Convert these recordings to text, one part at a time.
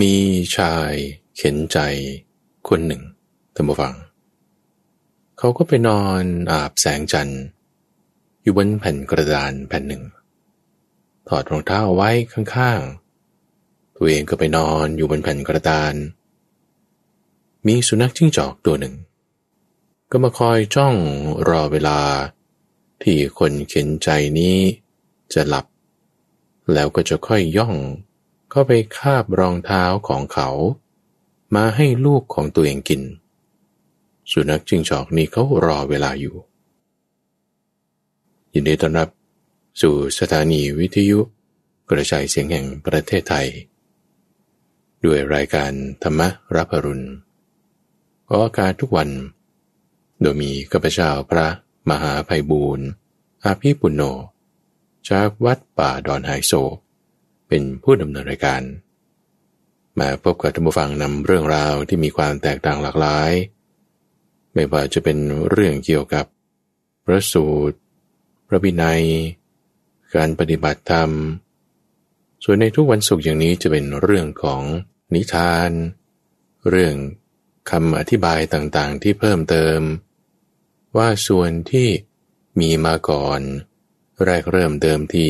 มีชายเข็นใจคนหนึ่งท่านผู้ฟัง เขาก็ไปนอนอาบแสงจันทร์ อยู่บนแผ่นกระดานแผ่นหนึ่ง ถอดรองเท้าเอาไว้ข้างๆ ตัวเองก็ไปนอนอยู่บนแผ่นกระดาน มีสุนัขจิ้งจอกตัวหนึ่ง ก็มาคอยจ้องรอเวลา ที่คนเข็นใจนี้จะหลับ แล้วก็จะค่อยย่อง เขาไปคาบรองเท้าของเขา มาให้ลูกของตัวเองกิน สุนัขจิงจอกนี้เขารอเวลาอยู่ ยินดีต้อนรับสู่สถานีวิทยุกระจายเสียงแห่งประเทศไทย ด้วยรายการธรรมรับอรุณออกอากาศทุกวัน โดยมีข้าพเจ้าพระมหาภัยบูรณ์อาภีปุณโญจากวัดป่าดอนไฮโซ เป็นผู้ดำเนินรายการ มาพบกับท่านผู้ฟังนำเรื่องราวที่มีความแตกต่างหลากหลาย ไม่ว่าจะเป็นเรื่องเกี่ยวกับพระสูตร พระบินัย การปฏิบัติธรรม ส่วนในทุกวันศุกร์อย่างนี้จะเป็นเรื่องของนิทาน เรื่องคำอธิบายต่างๆ ที่เพิ่มเติม ว่าส่วนที่มีมาก่อน แรกเริ่มเดิมที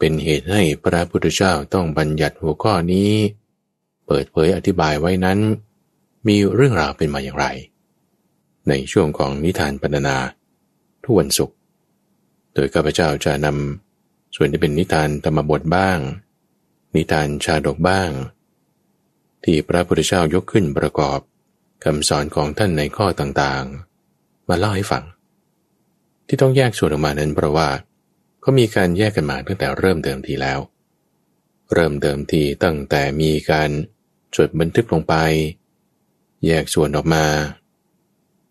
เป็นเหตุให้พระพุทธเจ้าต้องบัญญัติหัวข้อนี้ เปิดเผยอธิบายไว้นั้น มีเรื่องราวเป็นมาอย่างไร ในช่วงของนิทานปรรนา ทุกวันศุกร์โดยข้าพเจ้าจะนำส่วนที่เป็นนิทานธรรมบทบ้าง นิทานชาดกบ้าง ที่พระพุทธเจ้ายกขึ้นประกอบคำสอนของท่านในข้อต่างๆ มาเล่าให้ฟัง ที่ต้องแยกส่วนออกมานั้นเพราะว่า ก็มีการแยกกันมาตั้งแต่เริ่มเดิมทีแล้ว เริ่มเดิมทีตั้งแต่มีการจดบันทึกลงไป แยกส่วนออกมา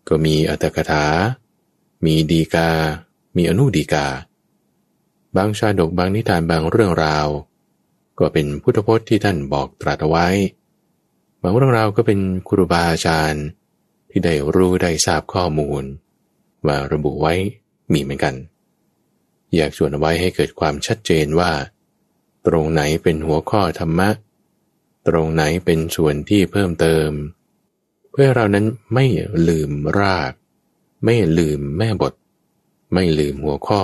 ก็มีอัตถกถา มีดีกา มีอนุดีกา บางชาดกบางนิทานบางเรื่องราว ก็เป็นพุทธพจน์ที่ท่านบอกตรัสไว้ บางเรื่องราวก็เป็นครูบาอาจารย์ที่ได้รู้ได้ทราบข้อมูล มาระบุไว้มีเหมือนกัน แยกส่วนเอาไว้ให้เกิดความชัดเจนว่า ตรงไหนเป็นหัวข้อธรรมะ ตรงไหนเป็นส่วนที่เพิ่มเติม เพื่อเรานั้นไม่ลืมราก ไม่ลืมแม่บท ไม่ลืมหัวข้อ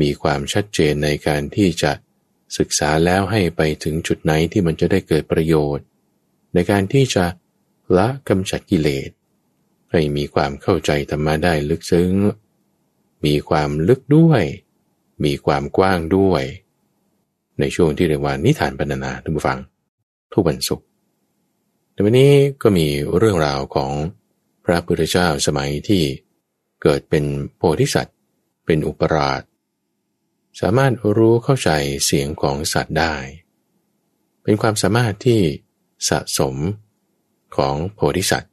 มีความชัดเจนในการที่จะศึกษาแล้วให้ไปถึงจุดไหนที่มันจะได้เกิดประโยชน์ ในการที่จะละกำจัดกิเลสให้มีความเข้าใจธรรมะได้ลึกซึ้ง มีความลึกด้วย มีความกว้างด้วย ในช่วงที่เรียกว่านิทานบรรณนาท่านผู้ฟัง ทุกวันศุกร์แต่วันนี้ก็มีเรื่องราวของพระพุทธเจ้าสมัยที่เกิดเป็นโพธิสัตว์ เป็นอุปราช สามารถรู้เข้าใจเสียงของสัตว์ได้ เป็นความสามารถที่สะสมของโพธิสัตว์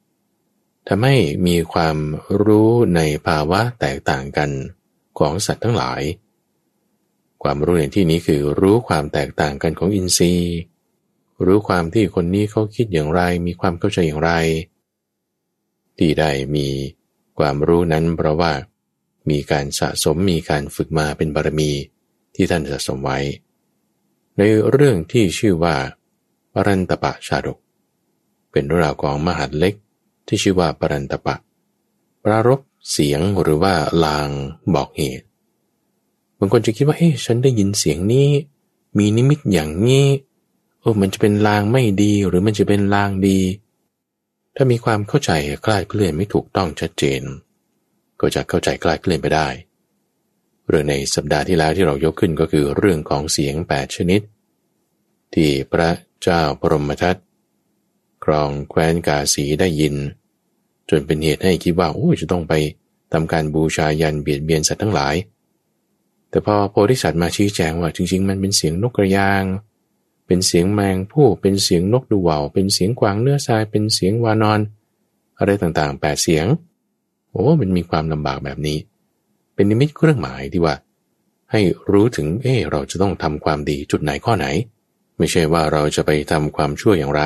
ทำให้มีความรู้ในภาวะแตกต่างกันของสัตว์ทั้งหลาย ความรู้ในที่นี้คือรู้ความแตกต่างกันของอินทรีย์ รู้ความที่คนนี้เขาคิดอย่างไร มีความเข้าใจอย่างไร ที่ได้มีความรู้นั้นเพราะว่า มีการสะสมมีการฝึกมาเป็นบารมีที่ท่านสะสมไว้ ในเรื่องที่ชื่อว่าปรันตปะชาดก เป็นเรื่องราวของมหาดเล็ก ที่ชื่อว่าปรันตปะ ปรารบเสียงหรือว่าลางบอกเหตุ บางคนจะคิดว่าเฮ้ยฉันได้ยินเสียงนี้ มีนิมิตอย่างนี้โอ้มันจะเป็นลางไม่ดีหรือมันจะเป็นลางดี ถ้ามีความเข้าใจคลาดเคลื่อนไม่ถูกต้องชัดเจน ก็จะเข้าใจคลาดเคลื่อนไปได้เรื่องในสัปดาห์ที่แล้วที่เรายกขึ้นก็คือเรื่องของเสียง8ชนิด ที่พระเจ้าปรมทัต รองแคว้นกาสีได้ยิน จนเป็นเหตุให้คิดว่าโอ้จะต้องไปทำการบูชายันเบียดเบียนสัตว์ทั้งหลาย แต่พอโพธิสัตว์มาชี้แจงว่าจริง ๆ มันเป็นเสียงนกกระยาง เป็นเสียงแมงผู้เป็นเสียงนกดูว่าวเป็นเสียงกวางเนื้อทรายเป็นเสียงวานอน อะไรต่างๆแปดเสียง โอ้มันมีความลำบากแบบนี้ เป็นนิมิตเครื่องหมายที่ว่า ให้รู้ถึงเออเราจะต้องทำความดีจุดไหนข้อไหน ไม่ใช่ว่าเราจะไปทำความชั่วอย่างไร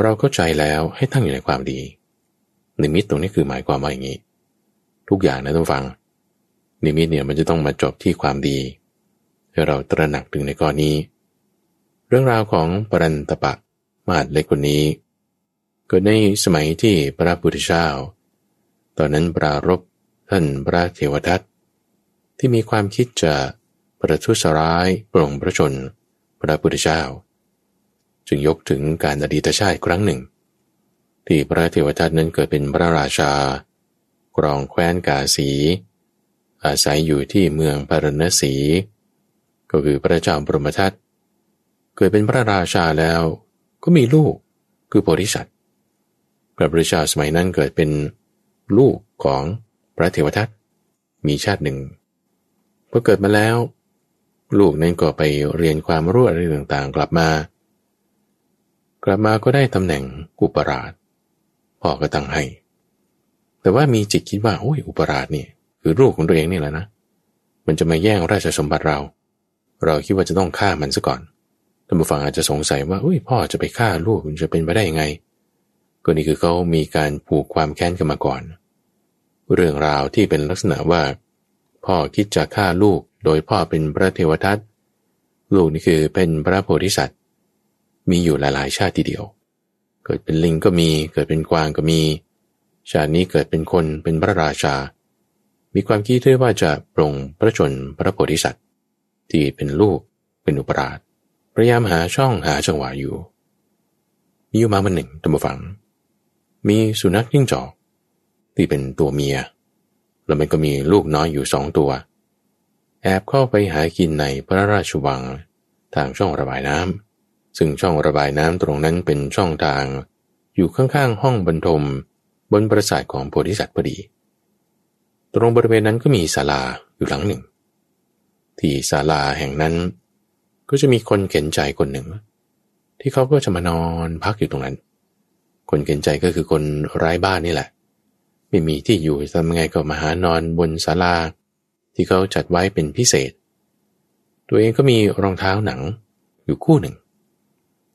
เราเข้าใจแล้วให้ตั้งอยู่ในความดีนิมิตตรงนี้คือหมายความว่าอย่างนี้ ทุกอย่างนะต้องฟัง นิมิตเนี่ยมันจะต้องมาจบที่ความดีให้เราตระหนักถึงในก้อนนี้รื่องราวของปรันตปะมาดเล็กคนนี้เกิดในสมัยที่พระพุทธเจ้า ตอนนั้นปรารบท่านพระเทวทัตที่มีความคิดจะประทุษร้ายปรงพระชน พระพุทธเจ้า จึงยกถึงการอดีตชาติครั้งหนึ่ง ที่พระเทวทัตนั้นเกิดเป็นพระราชา กรองแคว้นกาสี อาศัยอยู่ที่เมืองปารณสี ก็คือพระเจ้าบรมทัตเกิดเป็นพระราชาแล้วก็มีลูกคือโพธิสัตว์พระพุทธเจ้าสมัยนั้นเกิดเป็นลูกของพระเทวทัตมีชาติหนึ่งพอเกิดมาแล้ว ลูกนั้นก็ไปเรียนความรู้อะไรต่างๆ กลับมา กลับมาก็ได้ตำแหน่งอุปราชพ่อก็ตั้งให้ แต่ว่ามีจิตคิดว่าโอ้ยอุปราชนี่คือลูกของตัวเองนี่แหละนะ มันจะมาแย่งราชสมบัติเรา เราคิดว่าจะต้องฆ่ามันซะก่อนท่านผู้ฟังอาจจะสงสัยว่าอุ้ยพ่อจะไปฆ่าลูกมันจะเป็นไปได้ยังไง ก็นี่คือเขามีการผูกความแค้นกันมาก่อน เรื่องราวที่เป็นลักษณะว่า พ่อคิดจะฆ่าลูกโดยพ่อเป็นพระเทวทัตลูกนี่คือเป็นพระโพธิสัตว์ มีอยู่หลาย ๆ ชาติทีเดียว เกิดเป็นลิงก็มี เกิดเป็นกวางก็มี ชาตินี้เกิดเป็นคนเป็นพระราชา มีความคิดด้วยว่าจะปรงพระชนพระโพธิสัตว์ ที่เป็นลูกเป็นอุปราชพยายามหาช่องหาจังหวะอยู่ มีอยู่มาวันหนึ่งตัมฟัง มีสุนัขยิ่งจอก ที่เป็นตัวเมีย แล้วมันก็มีลูกน้อยอยู่สองตัว แอบเข้าไปหากินในพระราชวังทางช่องระบายน้ำ ซึ่งช่องระบายน้ำตรงนั้นเป็นช่องทาง อยู่ข้างๆห้องบรรทม บนปราสาทของโพธิสัตว์พอดี ตรงบริเวณนั้นก็มีศาลาอยู่หลังหนึ่ง ที่ศาลาแห่งนั้น ก็จะมีคนเข็นใจคนหนึ่ง ที่เขาก็จะมานอนพักอยู่ตรงนั้น คนเข็นใจก็คือคนไร้บ้านนี่แหละ ไม่มีที่อยู่ทำไงก็มาหานอนบนศาลา ที่เขาจัดไว้เป็นพิเศษ ตัวเองก็มีรองเท้าหนังอยู่คู่หนึ่ง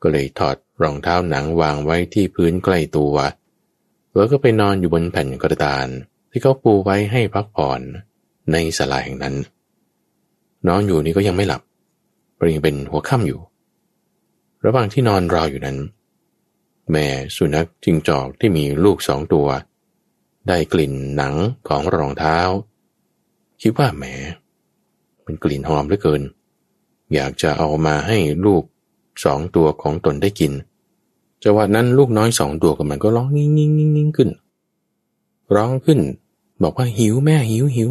ก็เลยถอดรองเท้าหนังวางไว้ที่พื้นใกล้ตัว แล้วก็ไปนอนอยู่บนแผ่นกระดาน ที่เขาปูไว้ให้พักผ่อนในศาลาแห่งนั้น นอนอยู่นี่ก็ยังไม่หลับเพราะยังเป็นหัวค่ำอยู่ ระหว่างที่นอนรออยู่นั้น แม่สุนัขจิงจอกที่มีลูกสองตัว ได้กลิ่นหนังของรองเท้า คิดว่าแหมเป็นกลิ่นหอมเหลือเกิน อยากจะเอามาให้ลูก สองตัวของตนได้กินจังหวะนั้นลูกน้อยสองตัวกับมันก็ร้องงิ่งงิ่งงิ่งงิ่งขึ้น ร้องขึ้น บอกว่าหิวแม่หิวหิว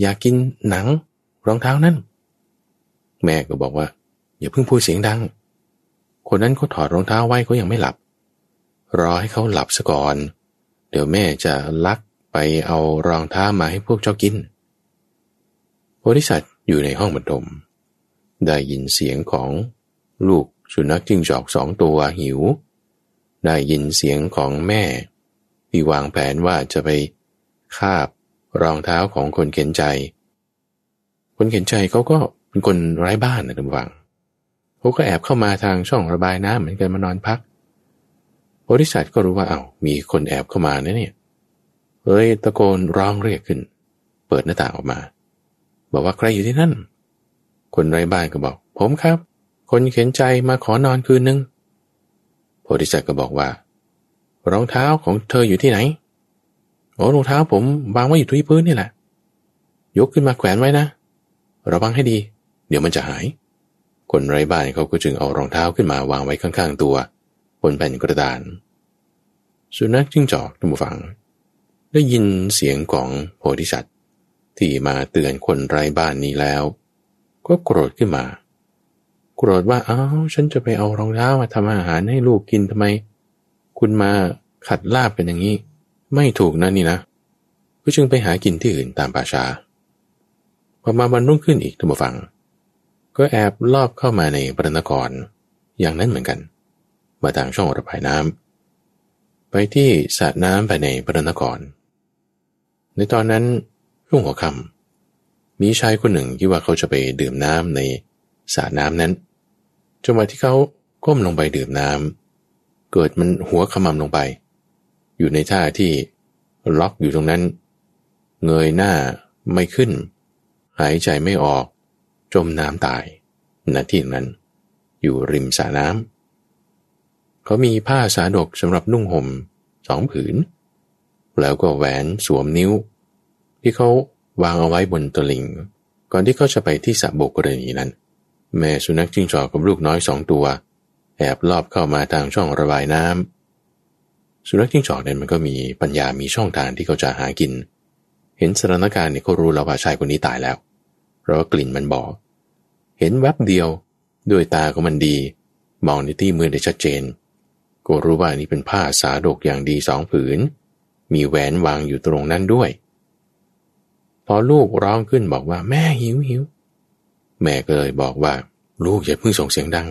อยากกินหนัง รองเท้านั่น แม่ก็บอกว่า อย่าเพิ่งพูดเสียงดัง คนนั้นเขาถอดรองเท้าไว้เขายังไม่หลับ รอให้เขาหลับซะก่อน เดี๋ยวแม่จะลักไปเอารองเท้ามาให้พวกเจ้ากินโพธิสัตว์อยู่ในห้องบรรทม ได้ยินเสียงของลูก สุนัขจิ้งจอกสองตัวหิว ได้ยินเสียงของแม่ ที่วางแผนว่าจะไปคาบรองเท้าของคนเข็นใจ คนเข็นใจเขาก็เป็นคนไร้บ้านนะทุกฝังเขาก็แอบเข้ามาทางช่องระบายน้ำเหมือนกันมานอนพักบริษัทก็รู้ว่าเอา้ามีคนแอบเข้ามานะเนี่ยเอ้ยตะโกนร้องเรียกขึ้น เปิดหน้าต่างออกมา บอกว่าใครอยู่ที่นั่น คนไร้บ้านก็บอก ผมครับ คนเข็นใจมาขอนอนคืนนึงโพธิสัตว์ก็บอกว่ารองเท้าของเธออยู่ที่ไหนโอ้รองเท้าผมวางไว้อยู่ที่พื้นนี่แหละ ยกขึ้นมาแขวนไว้นะระวังให้ดี เดี๋ยวมันจะหาย คนไร้บ้านเขาก็จึงเอารองเท้าขึ้นมาวางไว้ข้างๆตัว บนแผ่นกระดาน สุนัขจิ้งจอกทุกฝัง ได้ยินเสียงของโพธิสัตว์ที่มาเตือนคนไร้บ้านนี้แล้ว ก็โกรธขึ้นมา โกรธว่าเอา้าฉันจะไปเอารองเท้ามาทำอาหารให้ลูกกินทำไม คุณมาขัดลาบกันอย่างนี้ ไม่ถูกนะนี่นะก็จึงไปหากินที่อื่นตามป่าชาพอมาวันรุ่งขึ้นอีกทุกฝัง ก็แอบลอบเข้ามาในพระนครอย่างนั้นเหมือนกัน มาทางช่องระบายน้ำไปที่สระน้ำภายในพระนคร ในตอนนั้นรุ่งหัวค่ำมีชายคนหนึ่งที่ว่าเขาจะไปดื่มน้ำในสระน้ำนั้น จังหวะที่เขาก้มลงไปดื่มน้ำเกิดมันหัวขมำลงไป อยู่ในท่าที่ล็อกอยู่ตรงนั้น เงยหน้าไม่ขึ้น หายใจไม่ออก จมน้ำตายณที่นั้นอยู่ริมสระน้ำเขามีผ้าสาดกสำหรับนุ่งห่มสองผืน แล้วก็แหวนสวมนิ้ว ที่เขาวางเอาไว้บนตลิง ก่อนที่เขาจะไปที่สระโบกกรณีนั้น แม่สุนัขจิ้งจอกกับลูกน้อยสองตัว แอบลอบเข้ามาทางช่องระบายน้ำสุนัขจิ้งจอกเนี่ยมันก็มีปัญญามีช่องทางที่เขาจะหากิน เห็นสถานการณ์เนี่ยเขารู้แล้วว่าชายคนนี้ตายแล้ว เพราะกลิ่นมันบอก เห็นแวบเดียวด้วยตาของมันดี มองในที่มือได้ชัดเจน ก็รู้ว่านี่เป็นผ้าสาดกอย่างดีสองผืน มีแหวนวางอยู่ตรงนั้นด้วย พอลูกร้องขึ้นบอกว่าแม่หิวหิว แม่ก็เลยบอกว่า ลูกอย่าเพิ่งส่งเสียงดัง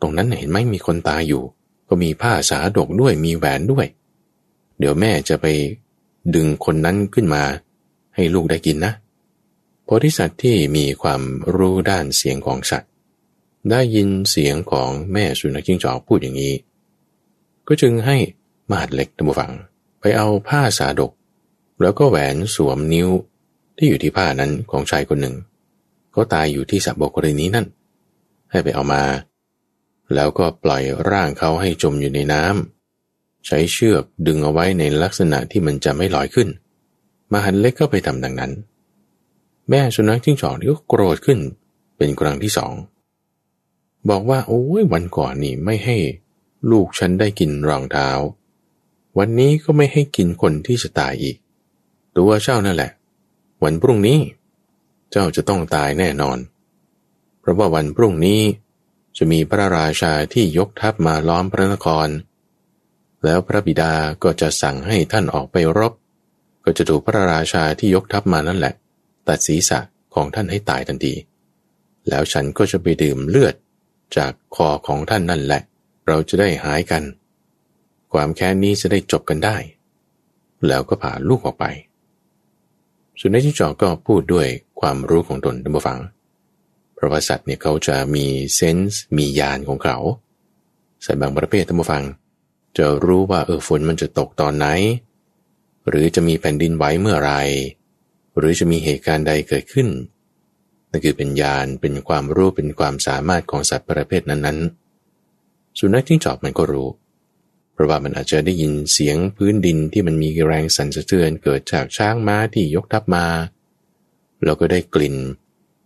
ตรงนั้นเห็นไหมมีคนตายอยู่ ก็มีผ้าสาดกด้วยมีแหวนด้วย เดี๋ยวแม่จะไปดึงคนนั้นขึ้นมา ให้ลูกได้กินนะโพธิสัตว์ที่มีความรู้ด้านเสียงของสัตว์ ได้ยินเสียงของแม่สุนัขจิ้งจอกพูดอย่างนี้ ก็จึงให้มหาดเล็กตัมฟัง ไปเอาผ้าสาดก แล้วก็แหวนสวมนิ้วที่อยู่ที่ผ้านั้นของชายคนหนึ่ง ก็ตายอยู่ที่สระบกกรณีนั่น ให้ไปเอามา แล้วก็ปล่อยร่างเขาให้จมอยู่ในน้ำใช้เชือกดึงเอาไว้ในลักษณะที่มันจะไม่ลอยขึ้น มหันเล็กก็ไปทำดังนั้น แม่สุนัขจิ้งจอกนี่ก็โกรธขึ้นเป็นครั้งที่สอง บอกว่าโอ้ยวันก่อนนี่ไม่ให้ลูกฉันได้กินรองเท้า วันนี้ก็ไม่ให้กินคนที่จะตายอีก ตัวเจ้านั่นแหละ วันพรุ่งนี้ เจ้าจะต้องตายแน่นอน เพราะว่าวันพรุ่งนี้จะมีพระราชาที่ยกทัพมาล้อมพระนคร แล้วพระบิดาก็จะสั่งให้ท่านออกไปรบ ก็จะถูกพระราชาที่ยกทัพมานั่นแหละ ตัดศีรษะของท่านให้ตายทันที แล้วฉันก็จะไปดื่มเลือดจากคอของท่านนั่นแหละ เราจะได้หายกัน ความแค้นนี้จะได้จบกันได้ แล้วก็ผ่าลูกออกไป สุนัขจิ้งจอกก็พูดด้วย ความรู้ของตนดังฟัง พระว่าสัตว์เนี่ยเขาจะมีเซนส์มียานของเขาสัตว์บางประเภทท่านผู้ฟัง จะรู้ว่าเออฝนมันจะตกตอนไหน หรือจะมีแผ่นดินไหวเมื่อไร หรือจะมีเหตุการณ์ใดเกิดขึ้น นั่นคือเป็นญาณเป็นความรู้เป็นความสามารถของสัตว์ประเภทนั้นๆ สุนัขจิ้งจอกมันก็รู้เพราะว่ามันอาจจะได้ยินเสียงพื้นดินที่มันมีแรงสั่นสะเทือนเกิดจากช้างม้าที่ยกทัพมา แล้วก็ได้กลิ่น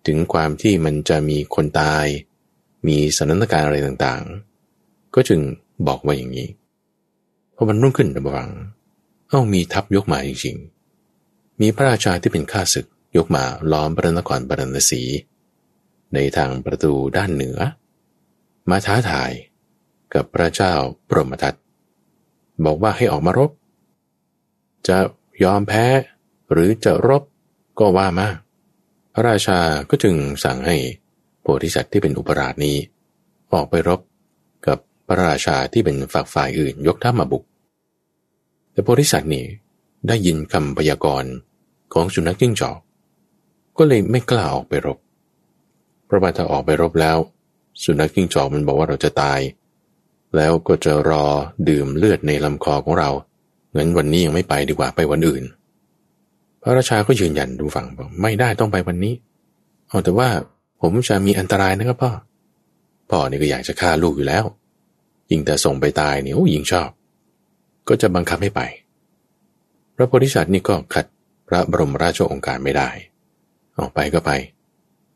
ถึงความที่มันจะมีคนตาย มีสถานการณ์อะไรต่างๆ ก็จึงบอกว่าอย่างนี้พอมันรุ่งขึ้นระวัง เอ้ามีทัพยกมาจริงๆ มีพระราชาที่เป็นข้าศึกยกมาล้อมพระนครบรณสีในทางประตูด้านเหนือ มาท้าทายกับพระเจ้าปรมทัตบอกว่าให้ออกมารบ จะยอมแพ้หรือจะรบ ก็ว่ามาพระราชาก็จึงสั่งให้โพธิสัตว์ที่เป็นอุปราชนี้ ออกไปรบกับพระราชาที่เป็นฝักฝ่ายอื่นยกทัพมาบุก แต่โพธิสัตว์นี่ได้ยินคำพยากรณ์ของสุนัขจิ้งจอก ก็เลยไม่กล้าออกไปรบเพราะว่าถ้าออกไปรบแล้ว สุนัขจิ้งจอกมันบอกว่าเราจะตาย แล้วก็จะรอดื่มเลือดในลำคอของเรางั้นวันนี้ยังไม่ไปดีกว่าไปวันอื่น พระราชาก็ยืนยันดูฝั่งบอกไม่ได้ต้องไปวันนี้เอาแต่ว่าผมจะมีอันตรายนะครับพ่อ พ่อนี่ก็อยากจะฆ่าลูกอยู่แล้ว ยิ่งแต่ส่งไปตายเนี่ยโอ้ยิ่งชอบ ก็จะบังคับให้ไป พระโพธิสัตว์นี่ก็ขัดพระบรมราชโองการไม่ได้ ออกไปก็ไป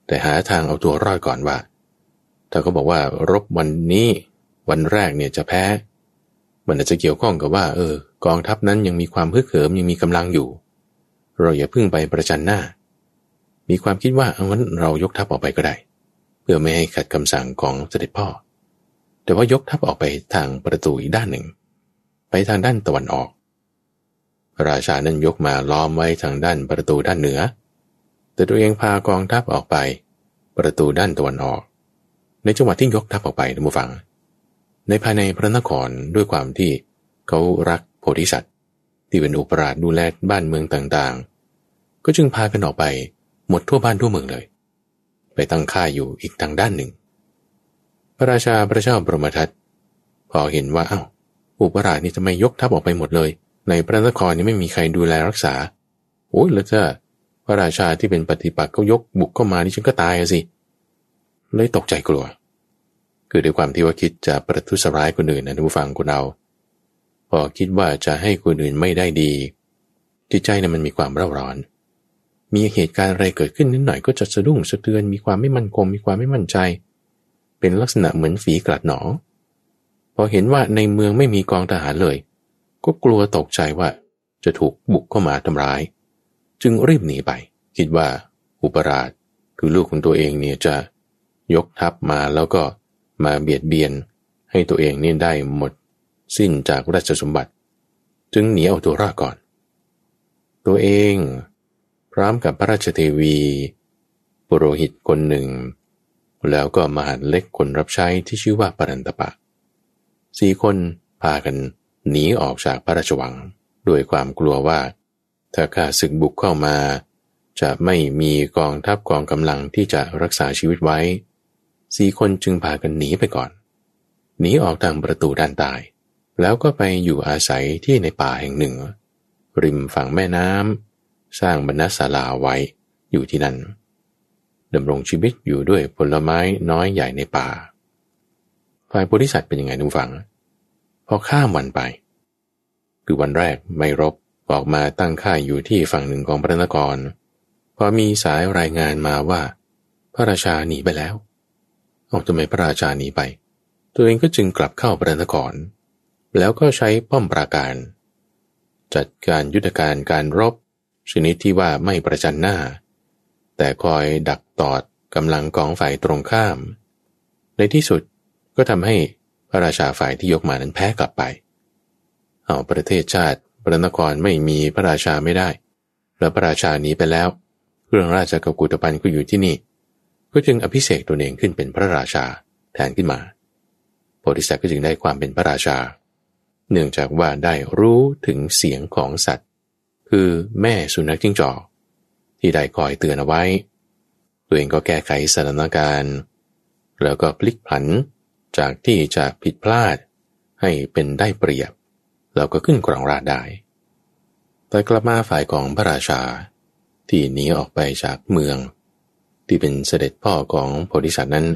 แต่หาทางเอาตัวรอดก่อนว่าถ้าเขาบอกว่ารบวันนี้วันแรกเนี่ยจะแพ้ มันอาจจะเกี่ยวข้องกับว่า เออ กองทัพนั้นยังมีความพึกเขิมยังมีกำลังอยู่ เราอย่าพึ่งไปประจันหน้า มีความคิดว่าเอางั้นเรายกทัพออกไปก็ได้ เพื่อไม่ให้ขัดคำสั่งของเสด็จพ่อ แต่ว่ายกทัพออกไปทางประตูอีกด้านหนึ่ง ไปทางด้านตะวันออก ราชานั้นยกมาล้อมไว้ทางด้านประตูด้านเหนือ แต่ตัวเองพากองทัพออกไป ประตูด้านตะวันออก ในจังหวะที่ยกทัพออกไปท่านผู้ฟัง ในภายในพระนครด้วยความที่เขารักโพธิสัตว์ ที่เป็นอุปราชดูแลบ้านเมืองต่างๆ ก็จึงพากันออกไปหมดทั่วบ้านทั่วเมืองเลย ไปตั้งค่ายอยู่อีกทางด้านหนึ่ง พระราชาพระเจ้าบรมทัตพอเห็นว่าอา้าวอุปราชนี่ทำไมยกทัพออกไปหมดเลย ในพระนครนี่ไม่มีใครดูแลรักษาโอ้ยแล้วถ้าพระราชาที่เป็นปฏิปักษ์เขายกบุกเข้ามานี่ฉันก็ตายสิเลยตกใจกลัว คือด้วยความที่ว่าคิดจะประทุษร้ายคนอื่นนะทุกฟังคุณเอา พอคิดว่าจะให้คนอื่นไม่ได้ดี จิตใจนะ่ยมันมีความเร่าร้อน มีเหตุการณ์อะไรเกิดขึ้นนิดหน่อยก็จะสะดุ้งสะเทือนมีความไม่มั่นคงมีความไม่มั่นใจ เป็นลักษณะเหมือนฝีกลัดหนอ พอเห็นว่าในเมืองไม่มีกองทหารเลย ก็กลัวตกใจว่าจะถูกบุกเข้ามาทำร้าย จึงรีบหนีไป คิดว่าอุปราชคือลูกของตัวเองเนี่ยจะยกทัพมาแล้วก็มาเบียดเบียนให้ตัวเองเนี่ยได้หมด สิ้นจากราชสมบัติ จึงหนีเอาตัวรอดก่อน ตัวเอง พร้อมกับพระราชเทวี ปุโรหิตคนหนึ่ง แล้วก็มหาเล็กคนรับใช้ที่ชื่อว่าปรันตปะสี่คนพากันหนีออกจากพระราชวังด้วยความกลัวว่า ถ้าข้าศึกบุกเข้ามา จะไม่มีกองทัพกองกำลังที่จะรักษาชีวิตไว้สี่คนจึงพากันหนีไปก่อนหนีออกทางประตูด้านใต้ แล้วก็ไปอยู่อาศัยที่ในป่าแห่งหนึ่ง ริมฝั่งแม่น้ำสร้างบรรณศาลาไว้อยู่ที่นั่นดำรงชีวิตอยู่ด้วยผลไม้น้อยใหญ่ในป่า ฝ่ายบริษัทเป็นยังไงทุกฝัง พอข้ามวันไป คือวันแรกไม่รบออกมาตั้งค่ายอยู่ที่ฝั่งหนึ่งของพระนคร พอมีสายรายงานมาว่า พระราชาหนีไปแล้วออกทำไมพระราชาหนีไป ตัวเองก็จึงกลับเข้าพระนคร แล้วก็ใช้ป้อมปราการ จัดการยุทธการการรบ ชนิดที่ว่าไม่ประจันหน้า แต่คอยดักตอดกำลังกองฝ่ายตรงข้าม ในที่สุดก็ทำให้พระราชาฝ่ายที่ยกมานั้นแพ้กลับไป เอาประเทศชาติพระนครไม่มีพระราชาไม่ได้ แล้วพระราชาหนีไปแล้ว เครื่องราชกกุฏปันก็อยู่ที่นี่ ก็จึงอภิเษกตัวเองขึ้นเป็นพระราชาแทนขึ้นมาโพธิสัตว์ก็จึงได้ความเป็นพระราชา เนื่องจากว่าได้รู้ถึงเสียงของสัตว์ คือแม่สุนัขจิ้งจอกที่ได้คอยเตือนเอาไว้ ตัวเองก็แก้ไขสถานการณ์ แล้วก็พลิกผันจากที่จะผิดพลาด ให้เป็นได้เปรียบเราก็ขึ้นกรองราชได้ แต่กลับมาฝ่ายของพระราชา ที่หนีออกไปจากเมือง ที่เป็นเสด็จพ่อของโพธิสัตว์นั้น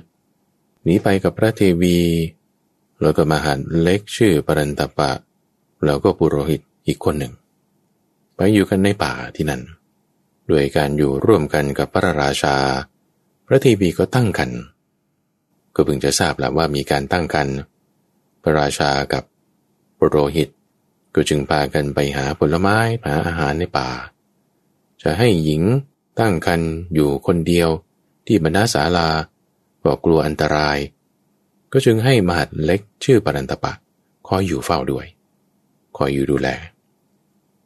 หนีไปกับพระเทวี แล้วก็มาหันเล็กชื่อปรันตปะ แล้วก็ปุโรหิตอีกคนหนึ่ง ไปอยู่กันในป่าที่นั่น ด้วยการอยู่ร่วมกันกับพระราชา พระเทวีก็ตั้งกัน ก็เพิ่งจะทราบแล้วว่ามีการตั้งกัน พระราชากับปุโรหิต ก็จึงพากันไปหาผลไม้หาอาหารในป่า จะให้หญิงตั้งกันอยู่คนเดียวที่บรรดาศาลาบอกกลัวอันตราย ก็จึงให้มหัดเล็กชื่อปรันตปะคอยอยู่เฝ้าด้วย คอยอยู่ดูแล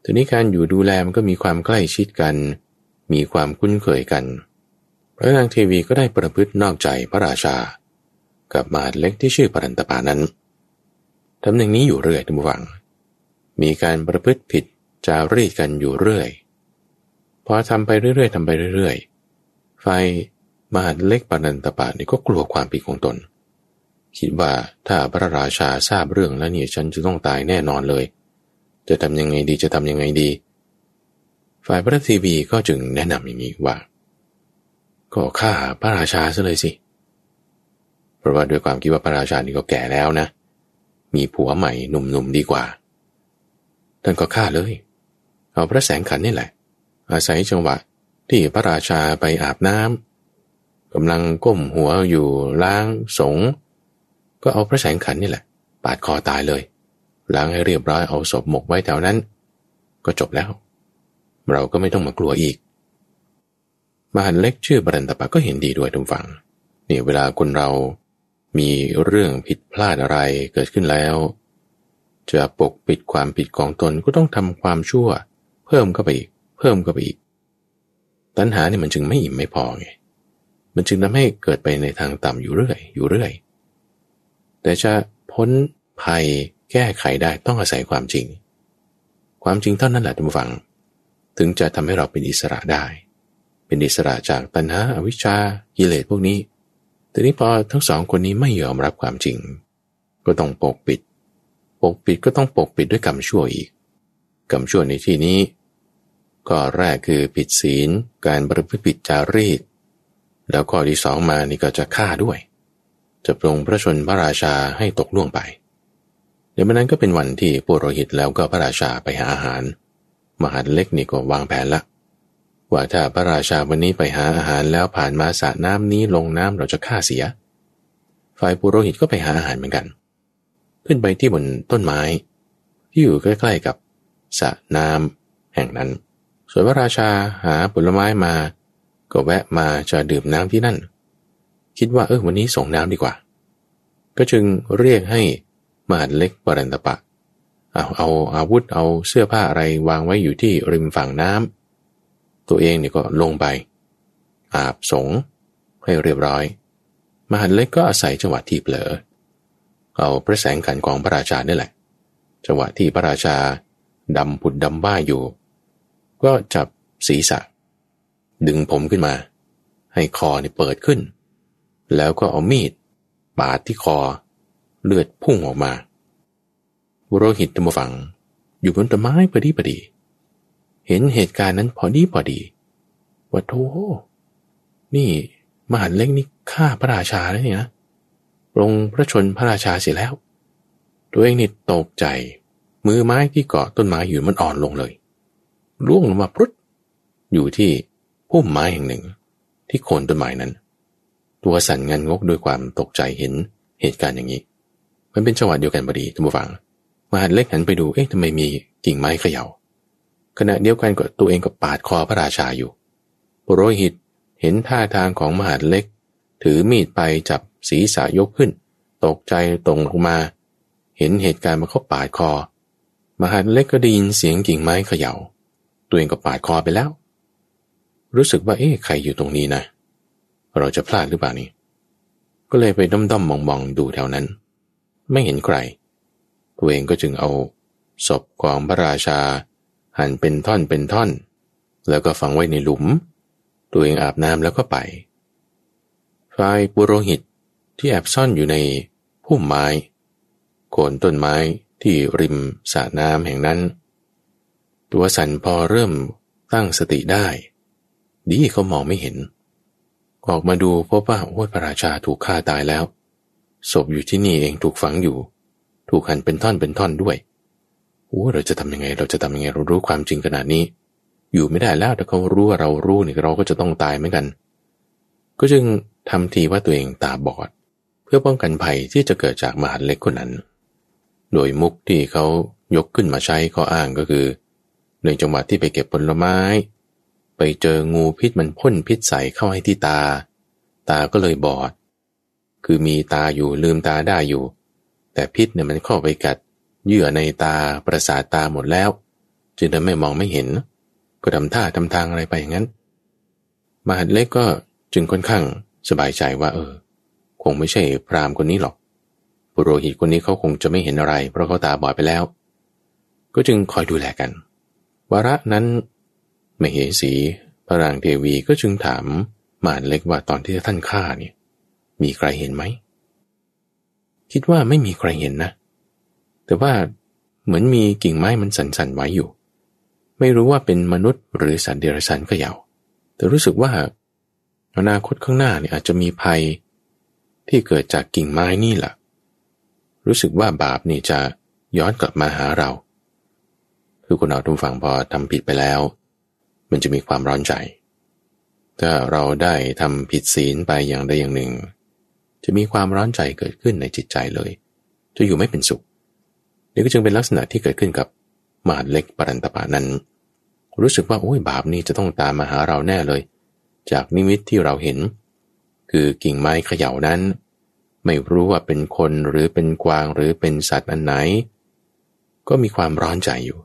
ทีนี้การอยู่ดูแลมันก็มีความใกล้ชิดกัน มีความคุ้นเคยกัน พระนางเทวีก็ได้ประพฤตินอกใจพระราชา กับมาดเล็กที่ชื่อปรันตปานั้นทำอย่างนี้อยู่เรื่อยทุกฝัง มีการประพฤติผิดจารีกันอยู่เรื่อย พอทำไปเรื่อยๆทำไปเรื่อยๆ ไฟมหาเล็กปนันตปานี่ก็กลัวความผิดของตน คิดว่าถ้าพระราชาทราบเรื่องแล้วเนี่ยฉันจะต้องตายแน่นอนเลย จะทำยังไงดีจะทำยังไงดี ฝ่ายพระทีวีก็จึงแนะนำอย่างนี้ว่า ก็ฆ่าพระราชาซะเลยสิ เพราะว่าด้วยความคิดว่าพระราชานี่ก็แก่แล้วนะ มีผัวใหม่หนุ่มๆดีกว่า ท่านก็ฆ่าเลย เอาพระแสงขันนี่แหละ อาศัยจังหวะที่พระราชาไปอาบน้ำกำลังก้มหัวอยู่ล้างสง ก็เอาพระแสงขันนี่แหละ ปาดคอตายเลยล้างให้เรียบร้อยเอาศพหมกไว้แถวนั้น ก็จบแล้ว เราก็ไม่ต้องมากลัวอีก มหันเล็กชื่อบรันตปะก็เห็นดีด้วยทุกฝังเนี่ยเวลาคนเรามีเรื่องผิดพลาดอะไรเกิดขึ้นแล้ว จะปกปิดความผิดของตนก็ต้องทำความชั่ว เพิ่มเข้าไปอีก เพิ่มเข้าไปอีก ตัณหาเนี่ยมันจึงไม่อิ่มไม่พอไงมันจึงทำให้เกิดไปในทางต่ำอยู่เรื่อย อยู่เรื่อย แต่จะพ้นภัยแก้ไขได้ต้องอาศัยความจริง ความจริงเท่านั้นแหละทุกฝัง ถึงจะทำให้เราเป็นอิสระได้ เป็นอิสระจากตัณหาอวิชชากิเลสพวกนี้ แต่นี้พอทั้งสองคนนี้ไม่ยอมรับความจริง ก็ต้องปกปิด ปกปิดก็ต้องปกปิดด้วยกรรมชั่วอีก กรรมชั่วในที่นี้ ก็แรกคือผิดศีล การประพฤติผิดจารีต แล้วก็ที่สองมานี่ก็จะฆ่าด้วย จะปรงพระชนพระราชาให้ตกล่วงไป เดี๋ยวนั้นก็เป็นวันที่ปุโรหิตแล้วก็พระราชาไปหาอาหาร มหาเล็กนี่ก็วางแผนละ ว่าถ้าพระราชาวันนี้ไปหาอาหารแล้วผ่านมาสระน้ำนี้ลงน้ำเราจะฆ่าเสีย ฝ่ายปุโรหิตก็ไปหาอาหารเหมือนกัน ขึ้นไปที่บนต้นไม้ ที่อยู่ใกล้ๆกับสระน้ำแห่งนั้นส่วนพระราชาหาผลไม้มา ก็แวะมาจะดื่มน้ำที่นั่น คิดว่าเออวันนี้ส่งน้ำดีกว่า ก็จึงเรียกให้มหาเล็กปรันตปะเอาเอาอาวุธเอาเสื้อผ้าอะไรวางไว้อยู่ที่ริมฝั่งน้ำตัวเองเนี่ยก็ลงไป อาบสงให้เรียบร้อย มหาเล็กก็อาศัยจังหวะที่เผลอ เอาพระแสงขันของพระราชานี่แหละ จังหวะที่พระราชาดำผุดดำบ้าอยู่ ก็จับศีรษะ ดึงผมขึ้นมา ให้คอเนี่ยเปิดขึ้น แล้วก็เอามีดปาดที่คอ เลือดพุ่งออกมาบุโรหิตธรรมฝัง อยู่บนต้นไม้พอดีพอดี เห็นเหตุการณ์นั้นพอดีพอดีว่าโธนี่มหาเล็กนี่ฆ่าพระราชาแล้วเนี่ยนะลงพระชนพระราชาเสียแล้ว ตัวเองนี่ตกใจ มือไม้ที่เกาะต้นไม้อยู่มันอ่อนลงเลยร่วงลงมาพรุดอยู่ที่พุ่มไม้แห่งหนึ่ง ที่โคนต้นไม้นั้น ตัวสั่นงันงกด้วยความตกใจเห็นเหตุการณ์อย่างนี้ มันเป็นจังหวะเดียวกันพอดีท่านผู้ฟัง มหาเล็กหันไปดู เอ๊ะทำไมมีกิ่งไม้เขยา่า ขณะเดียวกันก็ตัวเองก็ปาดคอพระราชาอยู่ปุโรหิตเห็นท่าทางของมหาเล็ก ถือมีดไปจับศีรษะยกขึ้น ตกใจตรงลงมา เห็นเหตุการณ์มาเขาปาดคอ มหาเล็กก็ได้ยินเสียงกิ่งไม้เขยา่า ตัวเองก็ปาดคอไปแล้ว รู้สึกว่าเอ๊ะใครอยู่ตรงนี้นะเเราจะพลาดหรือเปล่านี่ ก็เลยไปด้อมๆมองๆดูแถวนั้น ไม่เห็นใคร ตัวเองก็จึงเอาศพของพระราชา หั่นเป็นท่อนเป็นท่อน แล้วก็ฝังไว้ในหลุม ตัวเองอาบน้ำแล้วก็ไปฝ่ายปุโรหิตที่แอบซ่อนอยู่ในพุ่มไม้ โคนต้นไม้ที่ริมสระน้ำแห่งนั้น ตัวสันพอเริ่มตั้งสติได้ ดีเขามองไม่เห็น ออกมาดูพบว่าโอ้พระราชาถูกฆ่าตายแล้ว ศพอยู่ที่นี่เองถูกฝังอยู่ ถูกหั่นเป็นท่อนเป็นท่อนด้วยโอ้เราจะทำยังไง เราจะทำยังไงเรารู้ความจริงขนาดนี้ อยู่ไม่ได้แล้วถ้าเขารู้ว่าเรารู้เนี่ยเราก็จะต้องตายเหมือนกัน ก็จึงทำทีว่าตัวเองตาบอด เพื่อป้องกันภัยที่จะเกิดจากมหาเล็กคนนั้น โดยมุกที่เขายกขึ้นมาใช้ข้ออ้างก็คือ ในจังหวะที่ไปเก็บผลไม้ ไปเจองูพิษมันพ่นพิษใสเข้าให้ที่ตา ตาก็เลยบอด คือมีตาอยู่ลืมตาได้อยู่ แต่พิษเนี่ยมันเข้าไปกัด เยื่อในตาประสาทตาหมดแล้ว จึงทำให้มองไม่เห็น ก็ทำท่าทำทางอะไรไปอย่างนั้น มหาดเล็กก็จึงค่อนข้างสบายใจว่า เออ คงไม่ใช่พรามคนนี้หรอกปุโรหิตคนนี้เขาคงจะไม่เห็นอะไร เพราะเขาตาบอดไปแล้ว ก็จึงคอยดูแลกัน วาระนั้น มเหสี พระรางเทวีก็จึงถามมาดเล็กว่าตอนที่ท่านฆ่าเนี่ยมีใครเห็นไหม คิดว่าไม่มีใครเห็นนะ แต่ว่าเหมือนมีกิ่งไม้มันสั่นๆไว้อยู่ ไม่รู้ว่าเป็นมนุษย์หรือสัตว์เดรัจฉานก็ยาวแต่รู้สึกว่าอนาคตข้างหน้าเนี่ยอาจจะมีภัยที่เกิดจากกิ่งไม้นี่แหละรู้สึกว่าบาปนี่จะย้อนกลับมาหาเรา คือคนเราทุกฝั่งพอทำผิดไปแล้ว มันจะมีความร้อนใจ ถ้าเราได้ทำผิดศีลไปอย่างใดอย่างหนึ่ง จะมีความร้อนใจเกิดขึ้นในจิตใจเลย จะอยู่ไม่เป็นสุข นี่ก็จึงเป็นลักษณะที่เกิดขึ้นกับมหาเล็กปรันตปานั้น รู้สึกว่าโอ้ยบาปนี้จะต้องตามมาหาเราแน่เลย จากนิมิตที่เราเห็น คือกิ่งไม้เขย่านั้น ไม่รู้ว่าเป็นคนหรือเป็นกวางหรือเป็นสัตว์อันไหน ก็มีความร้อนใจอยู่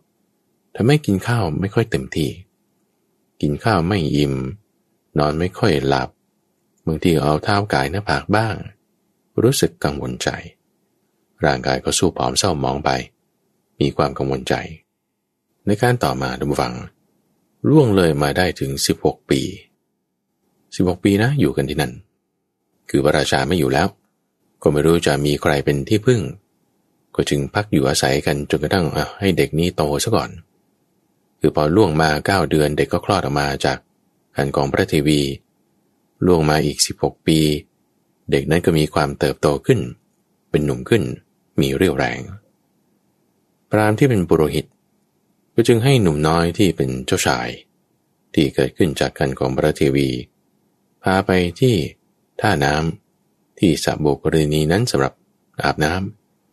ทำให้กินข้าวไม่ค่อยเต็มที่ กินข้าวไม่อิ่ม นอนไม่ค่อยหลับบางทีเอาเท้ากายหน้าผากบ้าง รู้สึกกังวลใจ ร่างกายก็สู้ผอมเศร้ามองไป มีความกังวลใจ ในการต่อมาดูฟัง ล่วงเลยมาได้ถึง 16 ปี 16 ปีนะอยู่กันที่นั่น คือพระราชาไม่อยู่แล้ว ก็ไม่รู้จะมีใครเป็นที่พึ่ง ก็จึงพักอยู่อาศัยกันจนกระทั่งให้เด็กนี้โตซะก่อน คือพอล่วงมาเก้าเดือนเด็กก็คลอดออกมาจากหันของพระเทวี ล่วงมาอีก 16 ปี เด็กนั้นก็มีความเติบโตขึ้น เป็นหนุ่มขึ้น มีเรี่ยวแรง พรามที่เป็นปุโรหิต ก็จึงให้หนุ่มน้อยที่เป็นเจ้าชาย ที่เกิดขึ้นจากกันของพระเทวี พาไปที่ท่าน้ำที่สระโบกรณีนั้นสำหรับอาบน้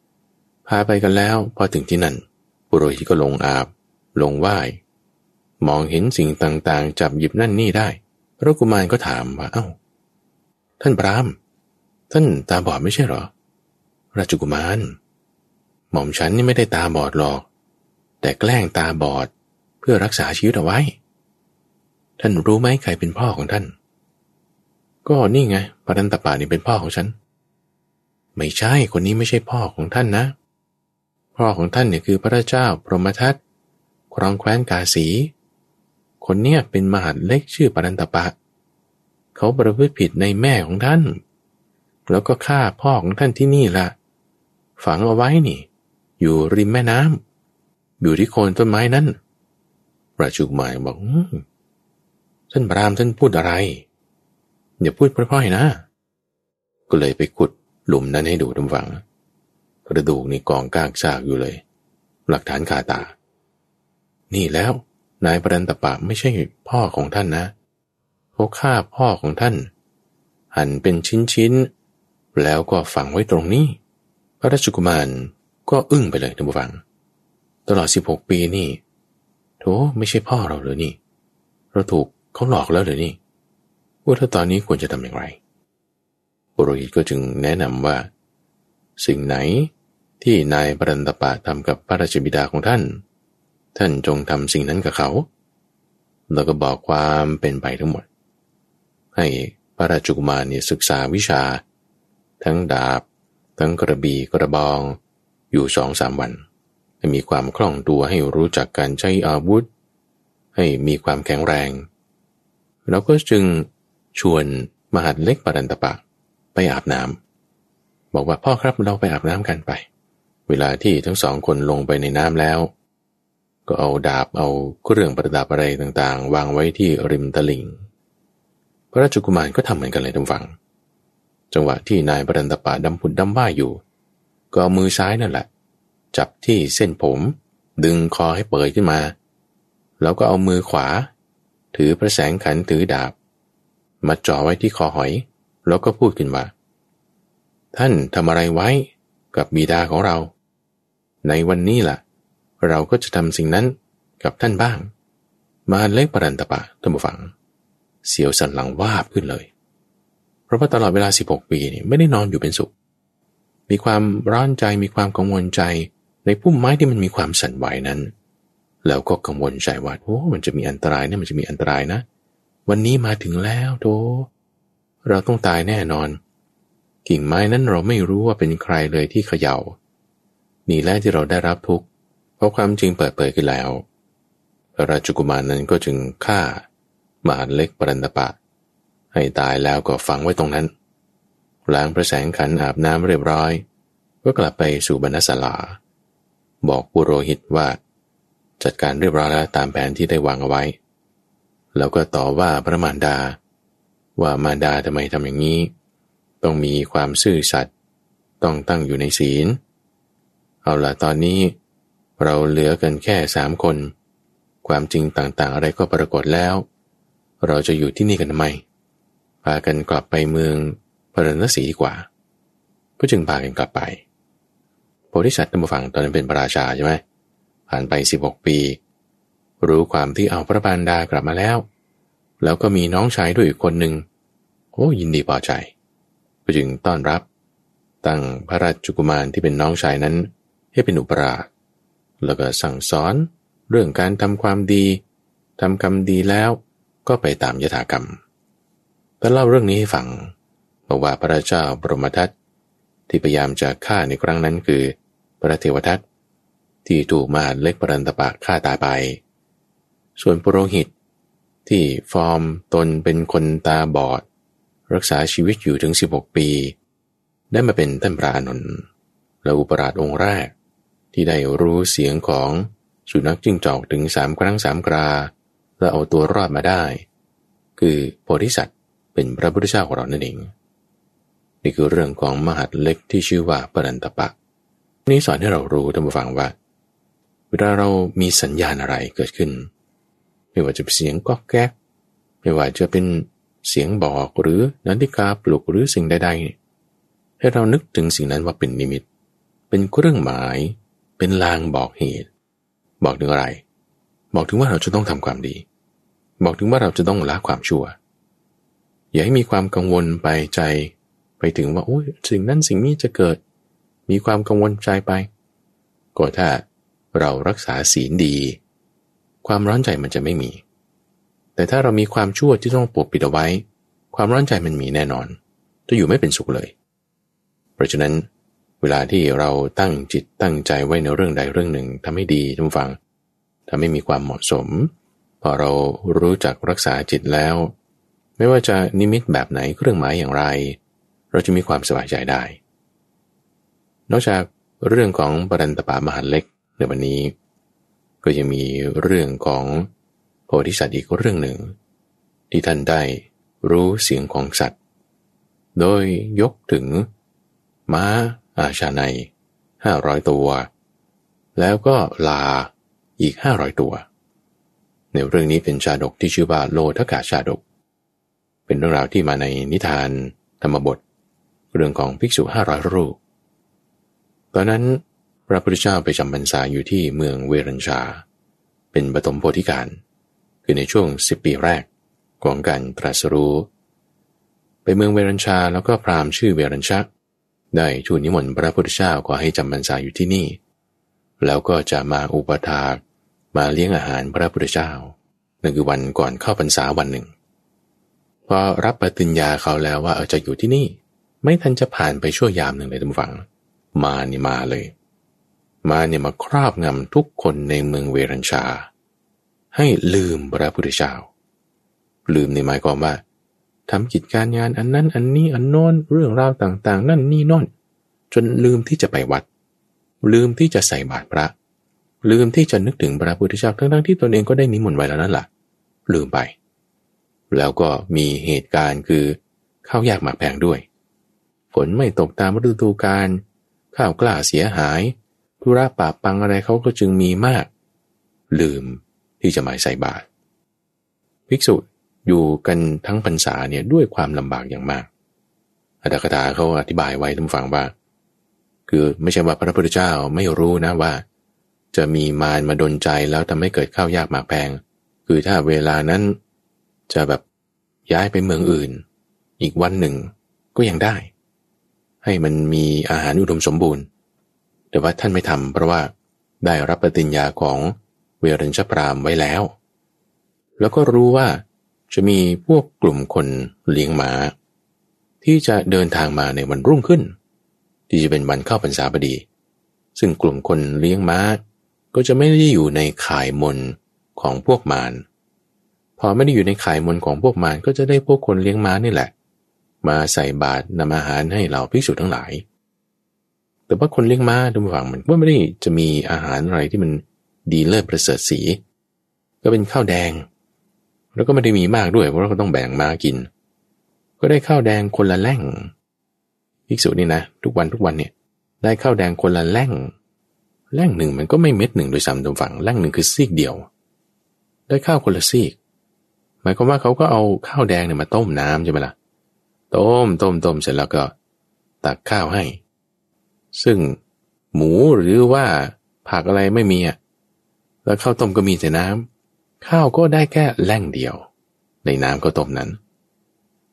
ำพาไปกันแล้วพอถึงที่นั่นปุโรหิตก็ลงอาบ ลงไหว้ มองเห็นสิ่งต่างๆ จับหยิบนั่นนี่ได้พระกุมารก็ถามว่า เอา้า ท่านพรามท่านตาบอดไม่ใช่หรอ ราชกุมาร หม่อมฉันนี่ไม่ได้ตาบอดหรอก แต่แกล้งตาบอดเพื่อรักษาชีวิตเอาไว้ ท่านรู้ไหมใครเป็นพ่อของท่าน ก็นี่ไงปรันตปานี่เป็นพ่อของฉัน ไม่ใช่คนนี้ไม่ใช่พ่อของท่านนะ พ่อของท่านเนี่ยคือพระเจ้าพรหมทัตครองแคว้นกาสี คนเนี้ยเป็นมหาดเล็กชื่อปรันตปะ เขาประพฤติผิดในแม่ของท่าน แล้วก็ฆ่าพ่อของท่านที่นี่ละฝังเอาไว้นี่ อยู่ริมแม่น้ำอยู่ที่โคนต้นไม้นั้นปราชุกหมายบอกท่านพรามท่านพูดอะไร อย่าพูดพร่อยๆนะ ก็เลยไปขุดหลุมนั้นให้ดูทำฝังกระดูกนี่กองกากซากอยู่เลย หลักฐานคาตา นี่แล้ว นายปรันตปะไม่ใช่พ่อของท่านนะเขาฆ่าพ่อของท่าน หั่นเป็นชิ้นๆ แล้วก็ฝังไว้ตรงนี้ พระราชกุมารก็อึ้งไปเลยท่านผู้ฟัง ตลอด 16 ปีนี่โถไม่ใช่พ่อเราเลยนี่ เราถูกเขาหลอกแล้วเลยนี่ ว่าถ้าตอนนี้ควรจะทำอย่างไรปุโรหิตก็จึงแนะนำว่า สิ่งไหนที่นายปรันตปะทำกับพระราชบิดาของท่าน ท่านจงทำสิ่งนั้นกับเขา แล้วก็บอกความเป็นไปทั้งหมด ให้พระราชกุมารเนี่ยศึกษาวิชา ทั้งดาบ ทั้งกระบี่กระบอง อยู่สองสามวัน ให้มีความคล่องตัวให้รู้จักการใช้อาวุธ ให้มีความแข็งแรงเราก็จึงชวนมหาดเล็กปรันตปะไปอาบน้ำบอกว่าพ่อครับเราไปอาบน้ำกันไป เวลาที่ทั้งสองคนลงไปในน้ำแล้ว ก็เอาดาบเอาเครื่องประดับอะไรต่างๆ วางไว้ที่ริมตลิ่ง พระราชกุมารก็ทำเหมือนกันเลยทุกฝัง จังหวะที่นายบรันตปาดำผุดดำว่าอยู่ ก็เอามือซ้ายนั่นแหละ จับที่เส้นผม ดึงคอให้เปิดขึ้นมา แล้วก็เอามือขวา ถือพระแสงขันถือดาบ มาจ่อไว้ที่คอหอย แล้วก็พูดขึ้นว่าท่านทำอะไรไว้กับบิดาของเรา ในวันนี้ล่ะ เราก็จะทำสิ่งนั้นกับท่านบ้าง มาเล็กปรันตปะท่านผู้ฟัง เสียวสันหลังวาบขึ้นเลย เพราะว่าตลอดเวลา 16 ปีนี่ไม่ได้นอนอยู่เป็นสุข มีความร้อนใจมีความกังวลใจในพุ่มไม้ที่มันมีความสั่นไหวนั้น แล้วก็กังวลใจว่าโอ้มันจะมีอันตรายนะมันจะมีอันตรายนะ วันนี้มาถึงแล้วโตเราต้องตายแน่นอน กิ่งไม้นั้นเราไม่รู้ว่าเป็นใครเลยที่เขยา่านี่แหละที่เราได้รับทุกข์ เพราะความจริงเปิดเผยขึ้นแล้ว พระราชกุมารนั้นก็จึงฆ่าหมาเล็กปรันตปะ ให้ตายแล้วก็ฝังไว้ตรงนั้นล้างพระแสงขันอาบน้ำเรียบร้อย ก็กลับไปสู่บรรณศาลา บอกปุโรหิตว่า จัดการเรียบร้อยแล้วตามแผนที่ได้วางเอาไว้ แล้วก็ต่อว่าพระมารดา ว่ามารดาทำไมทำอย่างนี้ ต้องมีความซื่อสัตย์ต้องตั้งอยู่ในศีล เอาละตอนนี้ เราเหลือกันแค่สามคน ความจริงต่างๆ อะไรก็ปรากฏแล้ว เราจะอยู่ที่นี่กันทำไม พากันกลับไปเมืองพระนศีดีกว่า ก็จึงพากันกลับไป โพธิสัตว์ตั้งฟังตอนนั้นเป็นพระราชาใช่ไหม ผ่านไปสิบหกปี รู้ความที่เอาพระบารดากลับมาแล้ว แล้วก็มีน้องชายด้วยอีกคนหนึ่งโอ้ยินดีพอใจ ก็จึงต้อนรับ ตั้งพระราชกุมารที่เป็นน้องชายนั้น ให้เป็นอุปราช แล้วก็สั่งสอน เรื่องการทำความดีทำกรรมดีแล้วก็ไปตามยถากรรมก็เล่าเรื่องนี้ให้ฟังบอกว่าพระเจ้าบรมทัตที่พยายามจะฆ่าในครั้งนั้นคือ พระเทวทัตที่ถูกมาเล็กปรันตปะฆ่าตายไป ส่วนปุโรหิต ที่ฟอร์มตนเป็นคนตาบอด รักษาชีวิตอยู่ถึง 16 ปี ได้มาเป็นท่านพระอนุนและอุปราชองค์แรก ที่ได้รู้เสียงของสุนัขจิ้งจอกถึงสามครั้งสามกราและเอาตัวรอดมาได้ คือโพธิสัตว์เป็นพระพุทธเจ้าของเรานั่นเองนี่คือเรื่องของมหัดเล็กที่ชื่อว่าปรันตปะนี่สอนให้เรารู้ท่านผู้ฟังว่า เวลาเรามีสัญญาณอะไรเกิดขึ้น ไม่ว่าจะเป็นเสียงก๊อกแก๊กไม่ว่าจะเป็นเสียงบอกหรือนาฬิกาปลุกหรือสิ่งใดๆให้เรานึกถึงสิ่งนั้นว่าเป็นนิมิต เป็นเครื่องหมาย เป็นลางบอกเหตุ บอกถึงอะไร บอกถึงว่าเราจะต้องทำความดี บอกถึงว่าเราจะต้องละความชั่ว อย่าให้มีความกังวลไปใจ ไปถึงว่าโอ้ยสิ่งนั้นสิ่งนี้จะเกิด มีความกังวลใจไป ก็ถ้าเรารักษาศีลดี ความร้อนใจมันจะไม่มี แต่ถ้าเรามีความชั่วที่ต้องปกปิดเอาไว้ ความร้อนใจมันมีแน่นอน จะอยู่ไม่เป็นสุขเลย เพราะฉะนั้น เวลาที่เราตั้งจิตตั้งใจไว้ในเรื่องใดเรื่องหนึ่งทำให้ดีทุกฝังทำให้มีความเหมาะสม พอเรารู้จักรักษาจิตแล้ว ไม่ว่าจะนิมิตแบบไหนเครื่องหมายอย่างไร เราจะมีความสบายใจได้ นอกจากเรื่องของปรันตปามหาเล็กในวันนี้ ก็ยังมีเรื่องของโพธิสัตว์อีกเรื่องหนึ่ง ที่ท่านได้รู้เสียงของสัตว์ โดยยกถึงม้า อาชาในห้าร้อยตัว แล้วก็ลาอีกห้าร้อยตัว ในเรื่องนี้เป็นชาดกที่ชื่อว่าโลทกาชาดก เป็นเรื่องราวที่มาในนิทานธรรมบท เรื่องของภิกษุห้าร้อยรูป ตอนนั้นพระพุทธเจ้าไปจำพรรษาอยู่ที่เมืองเวรัญชา เป็นปฐมโพธิการ คือในช่วงสิบปีแรกของการตรัสรู้ ไปเมืองเวรัญชาแล้วก็พราหมณ์ชื่อเวรัญชัก ได้ทูลนิมนต์พระพุทธเจ้าขอให้จำพรรษาอยู่ที่นี่ แล้วก็จะมาอุปถากมาเลี้ยงอาหารพระพุทธเจ้านั่นคือวันก่อนเข้าพรรษาวันหนึ่งพอรับปฏิญญาเขาแล้วว่าเออจะอยู่ที่นี่ ไม่ทันจะผ่านไปชั่วยามหนึ่งเลยทุกฝัง มาเนี่ยมาเลย มาเนี่ยมาครอบงำทุกคนในเมืองเวรัญชา ให้ลืมพระพุทธเจ้าลืมในหมายความว่า ทำกิจการงานอันนั้นอันนี้อันโน้นเรื่องราวต่าง ๆ นั่นนี่น่นจนลืมที่จะไปวัด ลืมที่จะใส่บาตรพระ ลืมที่จะนึกถึงพระพุทธเจ้าทั้งๆที่ตนเองก็ได้นิมนต์ไว้แล้วนั่นแหละลืมไป แล้วก็มีเหตุการณ์คือข้าวยากหมากแพงด้วย ฝนไม่ตกตามฤดูกาลข้าวกล้าเสียหายธุระปะปังอะไรเขาก็จึงมีมาก ลืมที่จะมาใส่บาตรภิกษุ อยู่กันทั้งพรรษาเนี่ยด้วยความลำบากอย่างมากอัตถกถาเขาอธิบายไว้ทุกฝังว่า คือไม่ใช่ว่าพระพุทธเจ้าไม่รู้นะว่า จะมีมารมาดนใจแล้วทำให้เกิดข้าวยากหมากแพง คือถ้าเวลานั้นจะแบบย้ายไปเมืองอื่น อีกวันหนึ่งก็ยังได้ ให้มันมีอาหารอุดมสมบูรณ์ แต่ว่าท่านไม่ทำเพราะว่าได้รับปฏิญญาของเวรัญชพรามไว้แล้ว แล้วก็รู้ว่า จะมีพวกกลุ่มคนเลี้ยงหมาที่จะเดินทางมาในวันรุ่งขึ้น ที่จะเป็นวันเข้าพรรษาพอดี ซึ่งกลุ่มคนเลี้ยงม้า ก็จะไม่ได้อยู่ในข่ายมนของพวกมารพอไม่ได้อยู่ในข่ายมนของพวกมารก็จะได้พวกคนเลี้ยงม้านี่แหละ มาใส่บาตรนำอาหารให้เราภิกษุทั้งหลาย แต่ว่าคนเลี้ยงม้าดูฝังมันก็ไม่ได้จะมีอาหารอะไรที่มันดีเลิศประเสริฐสี ก็เป็นข้าวแดง แล้วก็ไม่ได้มีมากด้วย เพราะเราก็ต้องแบ่งมากิน ก็ได้ข้าวแดงคนละแล่งภิกษุนี่นะ ทุกวันทุกวันเนี่ย ได้ข้าวแดงคนละแล่ง แล่งหนึ่งมันก็ไม่เม็ดหนึ่งโดยซ้ำตรงฝั่งแล่งหนึ่งคือซีกเดียว ได้ข้าวคนละซีก หมายความว่าเขาก็เอาข้าวแดงเนี่ยมาต้มน้ำใช่ไหมละ่ะต้มต้มต้มเสร็จแล้วก็ ตักข้าวให้ ซึ่งหมูหรือว่าผักอะไรไม่มีอะแล้วข้าวต้มก็มีแต่น้ำ ข้าวก็ได้แค่แล่งเดียว ในน้ำข้าต้มนั้น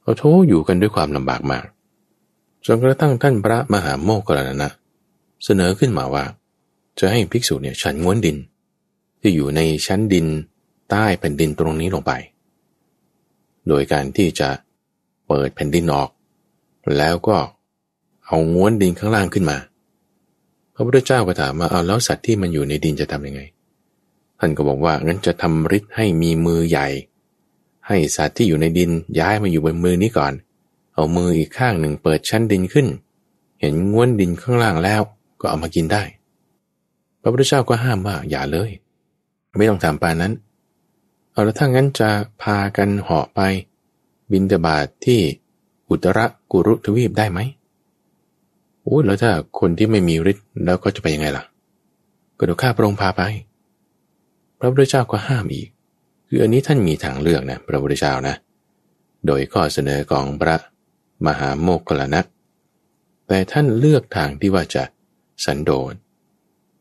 เขาโทอยู่กันด้วยความลำบากมากจนกระทั่งท่านพระมหาโมกขลานะ เสนอขึ้นมาว่า จะให้ภิกษุเนี่ยฉันง้วนดิน ที่อยู่ในชั้นดินใต้แผ่นดินตรงนี้ลงไป โดยการที่จะเปิดแผ่นดินออก แล้วก็เอาง้วนดินข้างล่างขึ้นมา พระพุทธเจ้าก็ถามว่าเอาแล้วสัตว์ที่มันอยู่ในดินจะทำยังไง ท่านก็บอกว่างั้นจะทำฤทธิ์ให้มีมือใหญ่ ให้สัตว์ที่อยู่ในดินย้ายมาอยู่บนมือนี้ก่อน เอามืออีกข้างหนึ่งเปิดชั้นดินขึ้น เห็นง้วนดินข้างล่างแล้วก็เอามากินได้ พระพุทธเจ้าก็ห้ามว่าอย่าเลย ไม่ต้องทำปานนั้น เอาแล้วถ้างั้นจะพากันเหาะไป บินตบาทที่อุตรกุรุทวีปได้ไหมโอ้แล้วถ้าคนที่ไม่มีฤทธิ์แล้วก็จะไปยังไงล่ะ ก็เดี๋ยวข้าพระองค์พาไป พระพุทธเจ้าก็ห้ามอีก คืออันนี้ท่านมีทางเลือกนะพระพุทธเจ้านะ โดยข้อเสนอของพระมหาโมกขลนะแต่ท่านเลือกทางที่ว่าจะสันโดษ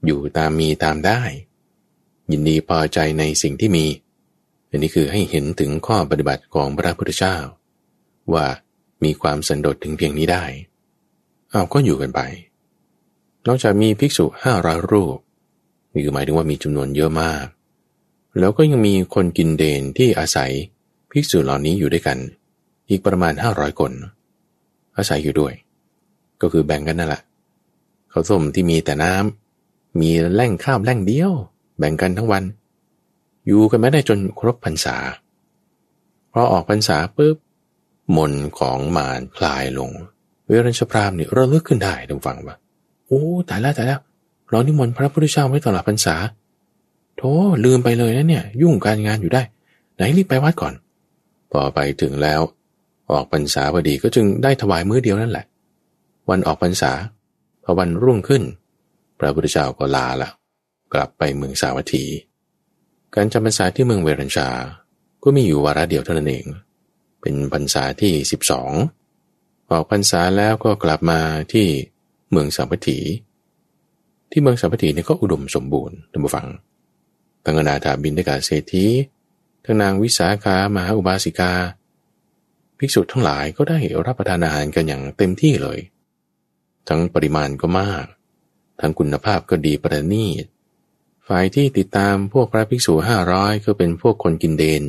อยู่ตามมีตามได้ ยินดีพอใจในสิ่งที่มี อันนี้คือให้เห็นถึงข้อปฏิบัติของพระพุทธเจ้า ว่ามีความสันโดษถึงเพียงนี้ได้ เอาก็อยู่กันไป นอกจากมีภิกษุห้าร้อยรูปนี่คือหมายถึงว่ามีจำนวนเยอะมาก แล้วก็ยังมีคนกินเดนที่อาศัยภิกษุเหล่านี้อยู่ด้วยกัน อีกประมาณห้าร้อยคน อาศัยอยู่ด้วย ก็คือแบ่งกันนั่นแหละข้าวส้มที่มีแต่น้ำมีแหล่งข้าวแหล่งเดียว แบ่งกันทั้งวัน อยู่กันไม่ได้จนครบพรรษาพอออกพรรษาปุ๊บมนของมารคลายลง เวรัญชพรามเนี่ยระลึกขึ้นได้ทุกฝังว่าโอ้ตายแล้วตายแล้วเรานิมนต์พระพุทธเจ้าไว้ตลอดพรรษา โธ่ลืมไปเลยนะเนี่ย ยุ่งการงานอยู่ได้ ไหนรีบไปวัดก่อน พอไปถึงแล้ว ออกพรรษาพอดีก็จึงได้ถวายมื้อเดียวนั่นแหละ วันออกพรรษาพอวันรุ่งขึ้น พระพุทธเจ้าก็ลาละกลับไปเมืองสาวัตถี การจำพรรษาที่เมืองเวรัญชา ก็มีอยู่วาระเดียวเท่านั้นเอง เป็นพรรษาที่สิบสองออกพรรษาแล้วก็กลับมาที่เมืองสาวัตถี ที่เมืองสาวัตถีนี่ก็อุดมสมบูรณ์ท่านผู้ฟัง ทั้งนาถาบินได้กาเศรษฐีทั้งนางวิสาขามหาอุบาสิกา ภิกษุทั้งหลายก็ได้รับประทานอาหารกันอย่างเต็มที่เลย ทั้งปริมาณก็มาก ทั้งคุณภาพก็ดีประณีต ฝ่ายที่ติดตามพวกพระภิกษุห้าร้อยก็เป็นพวกคนกินเดน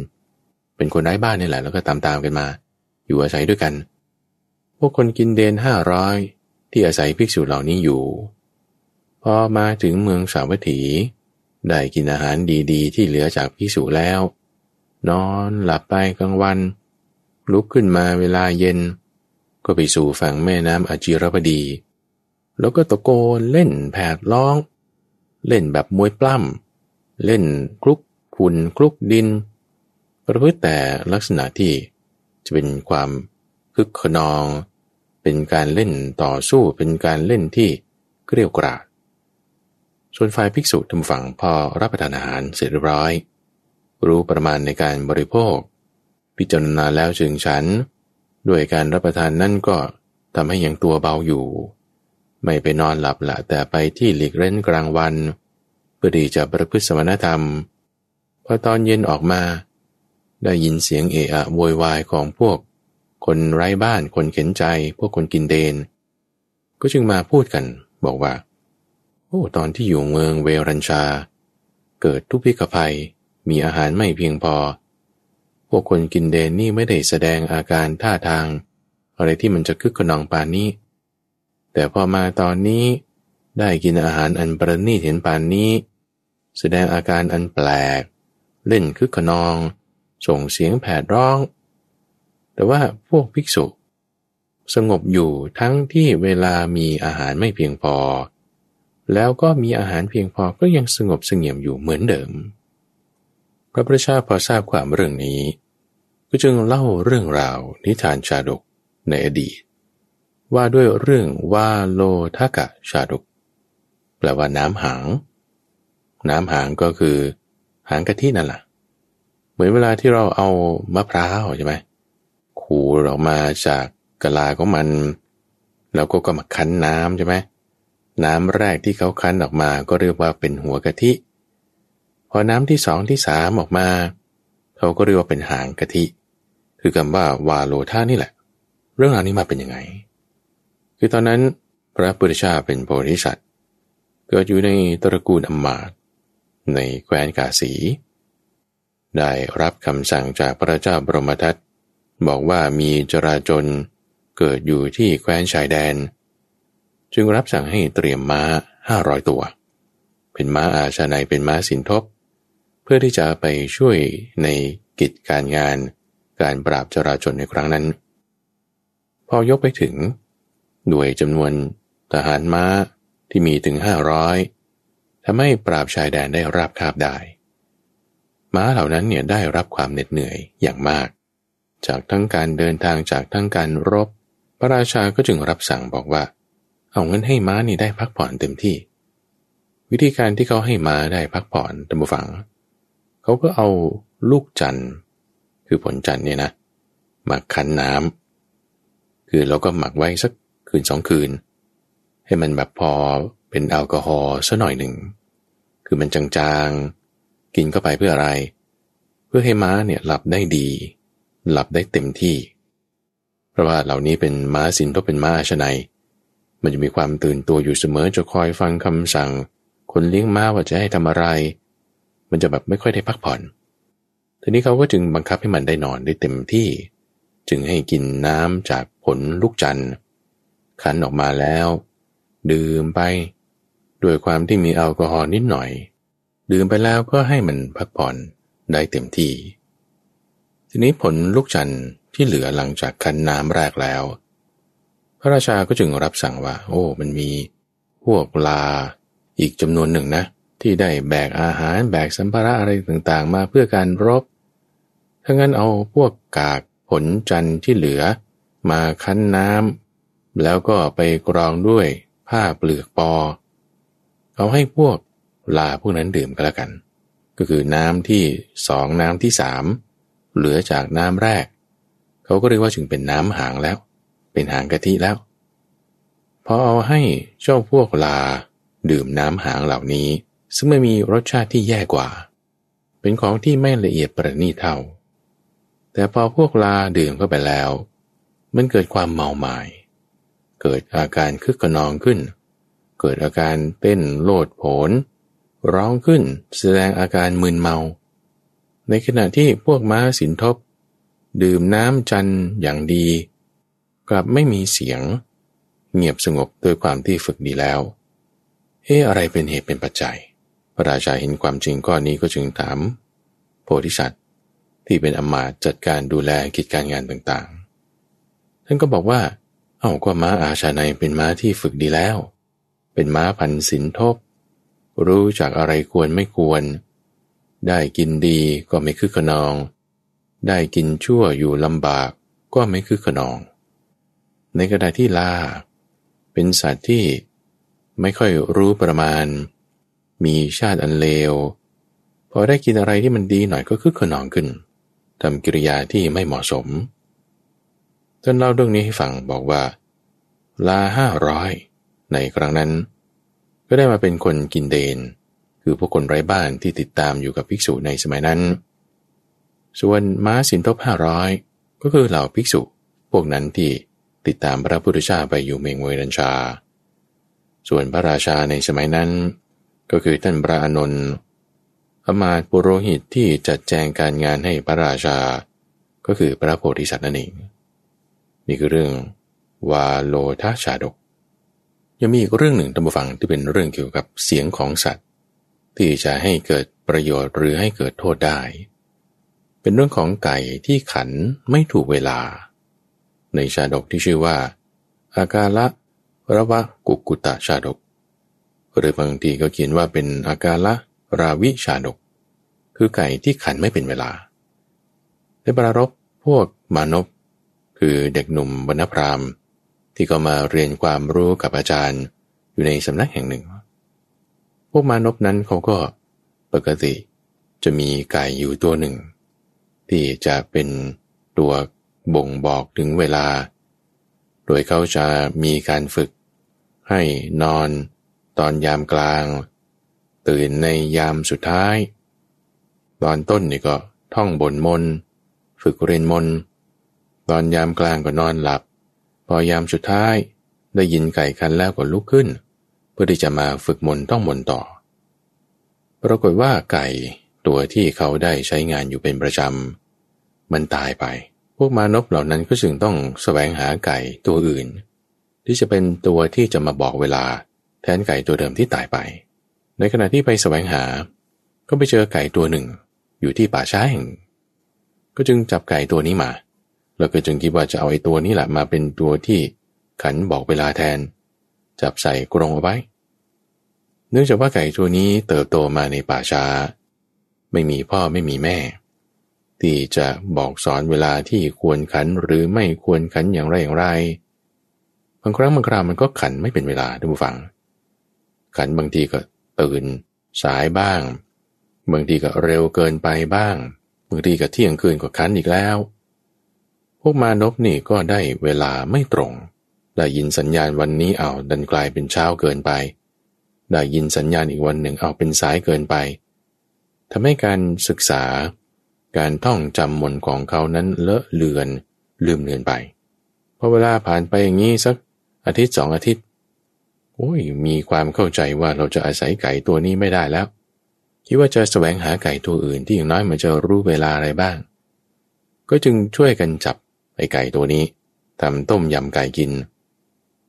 เป็นคนไร้บ้านนี่แหละแล้วก็ตามตามกันมา อยู่อาศัยด้วยกัน พวกคนกินเดนห้าร้อยที่อาศัยภิกษุเหล่านี้อยู่ พอมาถึงเมืองสาวัตถี ได้กินอาหารดีๆ ที่เหลือจากพิสูแล้ว นอนหลับไปกลางวัน ลุกขึ้นมาเวลาเย็น ก็ไปสู่ฝั่งแม่น้ำอจิรพดี แล้วก็ตะโกนเล่นแผดร้อง เล่นแบบมวยปล้ำเล่นคลุกฝุ่นคลุกดิน ประพฤติแต่ลักษณะที่จะเป็นความคึกขนอง เป็นการเล่นต่อสู้เป็นการเล่นที่เกลียวกราด ส่วนฝ่ายภิกษุทำฝังพอรับประทานอาหารเสร็จเรียบร้อย รู้ประมาณในการบริโภค พิจารณาแล้วจึงฉัน ด้วยการรับประทานนั่นก็ทำให้ยังตัวเบาอยู่ ไม่ไปนอนหลับละแต่ไปที่หลีกเล่นกลางวันเพื่อที่จะประพฤติสมณธรรมพอตอนเย็นออกมา ได้ยินเสียงเอะอะโวยวายของพวก คนไร้บ้านคนเข็นใจพวกคนกินเดน ก็จึงมาพูดกันบอกว่า โอ้ตอนที่อยู่เมืองเวรัญชา เกิดทุพพิกภัย มีอาหารไม่เพียงพอ พวกคนกินเดนนี่ไม่ได้แสดงอาการท่าทาง อะไรที่มันจะคึกขนองปานนี้ แต่พอมาตอนนี้ได้กินอาหารอันประณีตเห็นปานนี้ แสดงอาการอันแปลก เล่นคึกขนอง ส่งเสียงแผดร้อง แต่ว่าพวกภิกษุ สงบอยู่ทั้งที่เวลามีอาหารไม่เพียงพอ แล้วก็มีอาหารเพียงพอก็ยังสงบเสงี่ยมอยู่เหมือนเดิม พระพุทธเจ้าพอทราบความเรื่องนี้ ก็จึงเล่าเรื่องราวนิทานชาดกในอดีต ว่าด้วยเรื่องว่าโลทากะชาดก แปลว่าน้ำหาง น้ำหางก็คือ หางกะทินั่นแหละเหมือนเวลาที่เราเอามะพร้าวใช่ไหมขูดออกมาจากกะลาของมัน แล้วก็ก็มาคั้นน้ำใช่ไหม น้ำแรกที่เขาคั้นออกมาก็เรียกว่าเป็นหัวกะทิ พอน้ำที่สองที่สามออกมา เขาก็เรียกว่าเป็นหางกะทิ คือคำว่าวาโลท่านี่แหละ เรื่องราวนี้มาเป็นยังไง คือตอนนั้นพระพุทธเจ้าเป็นโพธิสัตว์เกิดอยู่ในตระกูลอมมาตในแคว้นกาสี ได้รับคำสั่งจากพระเจ้าบรมทัตบอกว่ามีจราจนเกิดอยู่ที่แคว้นชายแดน จึงรับสั่งให้เตรียมม้าห้าร้อยตัว เป็นม้าอาชาในเป็นม้าสินทบ เพื่อที่จะไปช่วยในกิจการงานการปราบจราจนในครั้งนั้น พอยกไปถึง ด้วยจำนวนทหารม้าที่มีถึงห้าร้อยทำให้ปราบชายแดนได้ราบคาบได้ ม้าเหล่านั้นเนี่ยได้รับความเหน็ดเหนื่อยอย่างมาก จากทั้งการเดินทางจากทั้งการรบ พระราชาก็จึงรับสั่งบอกว่า เอาเงินให้ม้านี่ได้พักผ่อนเต็มที่ วิธีการที่เขาให้ม้าได้พักผ่อนตามฝัง เขาก็เอาลูกจันทร์ คือผลจันทร์เนี่ยนะมาคั้นน้ำคือเราก็หมักไว้สักคืนสองคืน ให้มันแบบพอเป็นแอลกอฮอล์สัหน่อยหนึ่ง คือมันจางๆ กินเข้าไปเพื่ออะไร เพื่อให้ม้าเนี่ยหลับได้ดี หลับได้เต็มที่ เพราะว่าเหล่านี้เป็นม้าสินทบเป็นม้าชนัย มันจะมีความตื่นตัวอยู่เสมอจะคอยฟังคำสั่ง คนเลี้ยงม้าว่าจะให้ทำอะไร มันจะแบบไม่ค่อยได้พักผ่อน ทีนี้เขาก็จึงบังคับให้มันได้นอนได้เต็มที่ จึงให้กินน้ำจากผลลูกจันทร์ขันออกมาแล้ว ดื่มไปด้วยความที่มีแอลกอฮอล์นิดหน่อย ดื่มไปแล้วก็ให้มันพักผ่อนได้เต็มที่ ทีนี้ผลลูกจันทร์ที่เหลือหลังจากคันน้ำแรกแล้ว พระราชาก็จึงรับสั่งว่า โอ้ มันมีพวกลาอีกจำนวนหนึ่งนะ ที่ได้แบกอาหารแบกสัมภาระอะไรต่างๆ มาเพื่อการรบถ้างั้นเอาพวกกากผลจันทร์ที่เหลือ มาคั้นน้ำแล้วก็ไปกรองด้วยผ้าเปลือกปอ เอาให้พวกลาพวกนั้นดื่มก็แล้วกัน ก็คือน้ำที่สองน้ำที่สามเหลือจากน้ำแรก เขาก็เรียกว่าจึงเป็นน้ำหางแล้ว เป็นหางกะทิแล้ว พอเอาให้เจ้าพวกลาดื่มน้ำหางเหล่านี้ ซึ่งไม่มีรสชาติที่แย่กว่า เป็นของที่ไม่ละเอียดประณีตเท่า แต่พอพวกลาดื่มเข้าไปแล้ว มันเกิดความเมาหมาย เกิดอาการคึกขนองขึ้น เกิดอาการเต้นโลดโผนร้องขึ้นแสดงอาการมึนเมา ในขณะที่พวกม้าสินทบ ดื่มน้ำจันอย่างดี กลับไม่มีเสียง เงียบสงบโดยความที่ฝึกดีแล้ว เอ๊อะไรเป็นเหตุเป็นปัจจัย พระราชาเห็นความจริงก้อนนี้ก็จึงถาม โพธิสัตว์ ที่เป็นอมาตจัดการดูแลกิจการงานต่างๆ ท่านก็บอกว่า เอาก็ม้าอาชาในเป็นม้าที่ฝึกดีแล้ว เป็นม้าพันสินทบ รู้จักอะไรควรไม่ควร ได้กินดีก็ไม่คึกขนอง ได้กินชั่วอยู่ลำบากก็ไม่คึกขนอง ในกระดาษที่ลา เป็นสัตว์ที่ไม่ค่อยรู้ประมาณ มีชาติอันเลว พอได้กินอะไรที่มันดีหน่อยก็คึกขนองขึ้นทำกิริยาที่ไม่เหมาะสมจนเล่าเรื่องนี้ให้ฟังบอกว่า ลาห้าร้อยในครั้งนั้น ก็ได้มาเป็นคนกินเดน คือพวกคนไร้บ้านที่ติดตามอยู่กับภิกษุในสมัยนั้น ส่วนม้าสินทบห้าร้อยก็คือเหล่าภิกษุ พวกนั้นที่ ติดตามพระพุทธเจ้าไปอยู่เมงเวรัญชา ส่วนพระราชาในสมัยนั้น ก็คือท่านพระอานนท์อมาตปุโรหิตที่จัดแจงการงานให้พระราชา ก็คือพระโพธิสัตว์นั่นเอง นี่คือเรื่องวาโลทาชาดก ยังมีอีกเรื่องหนึ่งตามฟังที่เป็นเรื่องเกี่ยวกับเสียงของสัตว์ ที่จะให้เกิดประโยชน์หรือให้เกิดโทษได้ เป็นเรื่องของไก่ที่ขันไม่ถูกเวลา ในชาดกที่ชื่อว่า อากาละระวะกุกุตะชาดก หรือบางทีก็เขียนว่าเป็นอากาละราวิชาดก คือไก่ที่ขันไม่เป็นเวลาได้ปรารบพวกมานพคือเด็กหนุ่มบรรณพราม ที่ก็มาเรียนความรู้กับอาจารย์อยู่ในสำนักแห่งหนึ่ง พวกมานพนั้นเขาก็ปกติจะมีไก่อยู่ตัวหนึ่ง ที่จะเป็นตัว บ่งบอกถึงเวลา โดยเขาจะมีการฝึก ให้นอนตอนยามกลาง ตื่นในยามสุดท้าย ตอนต้นนี่ก็ท่องบนมน ฝึกเรียนมน ตอนยามกลางก็นอนหลับ พอยามสุดท้ายได้ยินไก่คันแล้วก็ลุกขึ้น เพื่อที่จะมาฝึกมนต้องมนต่อ ปรากฏว่าไก่ตัวที่เขาได้ใช้งานอยู่เป็นประจำ มันตายไป วกมานพเหล่านั้นก็จึงต้องสแสวงหาไก่ตัวอื่น ที่จะเป็นตัวที่จะมาบอกเวลาแทนไก่ตัวเดิมที่ตายไป ในขณะที่ไปสแสวงหา ก็ไปเจอไก่ตัวหนึ่ง อยู่ที่ป่าช้าแห่ง ก็จึงจับไก่ตัวนี้มา แล้วก็จึงคิดว่าจะเอาไอ้ตัวนี้แหละมาเป็นตัวที่ขันบอกเวลาแทน จับใส่กรงเอาไว้ เนื่องจากว่าไก่ตัวนี้เติบโตมาในป่าช้า ไม่มีพ่อไม่มีแม่ ที่จะบอกสอนเวลาที่ควรขันหรือไม่ควรขันอย่างไรอย่างไร บางครั้งบางคราวมันก็ขันไม่เป็นเวลาท่านผู้ฟัง ขันบางทีก็ตื่นสายบ้าง บางทีก็เร็วเกินไปบ้าง บางทีก็เที่ยงคืนก็ขันอีกแล้ว พวกมานพนี่ก็ได้เวลาไม่ตรง ได้ยินสัญญาณวันนี้เอาดันกลายเป็นเช้าเกินไป ได้ยินสัญญาณอีกวันหนึ่งเอาเป็นสายเกินไปทำให้การศึกษา การท่องจำมนของเขานั้นเลอะเลือนลืมเลือนไปพอเวลาผ่านไปอย่างนี้สักอาทิตย์สองอาทิตย์โอ้ยมีความเข้าใจว่าเราจะอาศัยไก่ตัวนี้ไม่ได้แล้ว คิดว่าจะแสวงหาไก่ตัวอื่นที่อย่างน้อยมันจะรู้เวลาอะไรบ้าง ก็จึงช่วยกันจับไอไก่ตัวนี้ทำต้มยำไก่กิน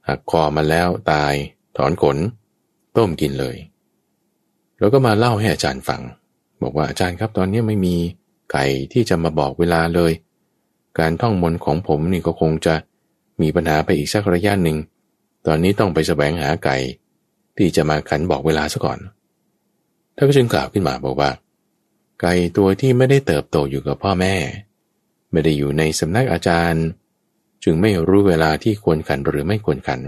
หักคอมันแล้วตาย ถอนขน ต้มกินเลย แล้วก็มาเล่าให้อาจารย์ฟัง บอกว่าอาจารย์ครับตอนนี้ไม่มี ไก่ที่จะมาบอกเวลาเลย การท่องมนของผมนี่ก็คงจะมีปัญหาไปอีกสักระยะหนึ่ง ตอนนี้ต้องไปแสวงหาไก่ ที่จะมาขันบอกเวลาซะก่อน ท่านก็จึงกล่าวขึ้นมาบอกว่า ไก่ตัวที่ไม่ได้เติบโตอยู่กับพ่อแม่ ไม่ได้อยู่ในสำนักอาจารย์ จึงไม่รู้เวลาที่ควรขันหรือไม่ควรขัน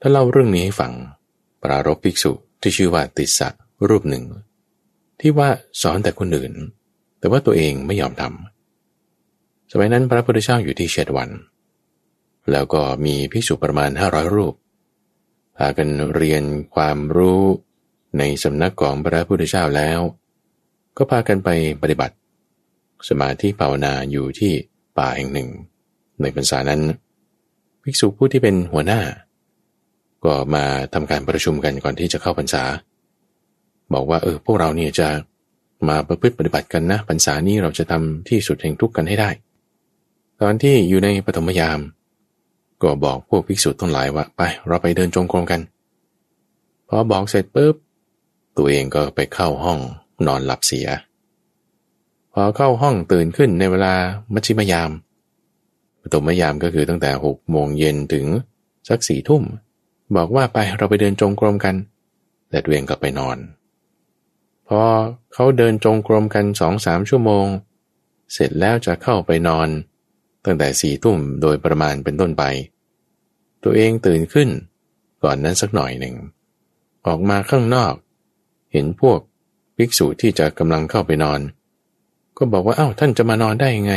ถ้าเล่าเรื่องนี้ให้ฟัง ปรารบภิกษุที่ชื่อว่าติสะรูปหนึ่ง ที่ว่าสอนแต่คนอื่น แต่ว่าตัวเองไม่ยอมทำสมัยนั้นพระพุทธเจ้าอยู่ที่เชตวัน แล้วก็มีภิกษุประมาณ 500 รูปพากันเรียนความรู้ในสำนักของพระพุทธเจ้าแล้ว ก็พากันไปปฏิบัติ สมาธิภาวนาอยู่ที่ป่าแห่งหนึ่ง ในพรรษานั้น ภิกษุผู้ที่เป็นหัวหน้า ก็มาทำการประชุมกันก่อนที่จะเข้าพรรษา บอกว่าเออพวกเราเนี่ยจะ มาประพฤติปฏิบัติกันนะพรรษานี้เราจะทำที่สุดแห่งทุกข์กันให้ได้ ตอนที่อยู่ในปฐมยาม ก็บอกพวกภิกษุทั้งหลายว่าไป เราไปเดินจงกรมกันพอบอกเสร็จปุ๊บตัวเองก็ไปเข้าห้องนอนหลับเสีย พอเข้าห้องตื่นขึ้นในเวลามัชิมยาม ปฐมยามก็คือตั้งแต่หกโมงเย็นถึงสักสี่ทุ่ม บอกว่าไปเราไปเดินจงกรมกัน แต่ตัวเองก็ไปนอน พอเขาเดินจงกรมกันสองสามชั่วโมง เสร็จแล้วจะเข้าไปนอน ตั้งแต่สี่ทุ่มโดยประมาณเป็นต้นไป ตัวเองตื่นขึ้น ก่อนนั้นสักหน่อยหนึ่ง ออกมาข้างนอก เห็นพวกภิกษุที่จะกำลังเข้าไปนอน ก็บอกว่า เอา้าท่านจะมานอนได้ยังไง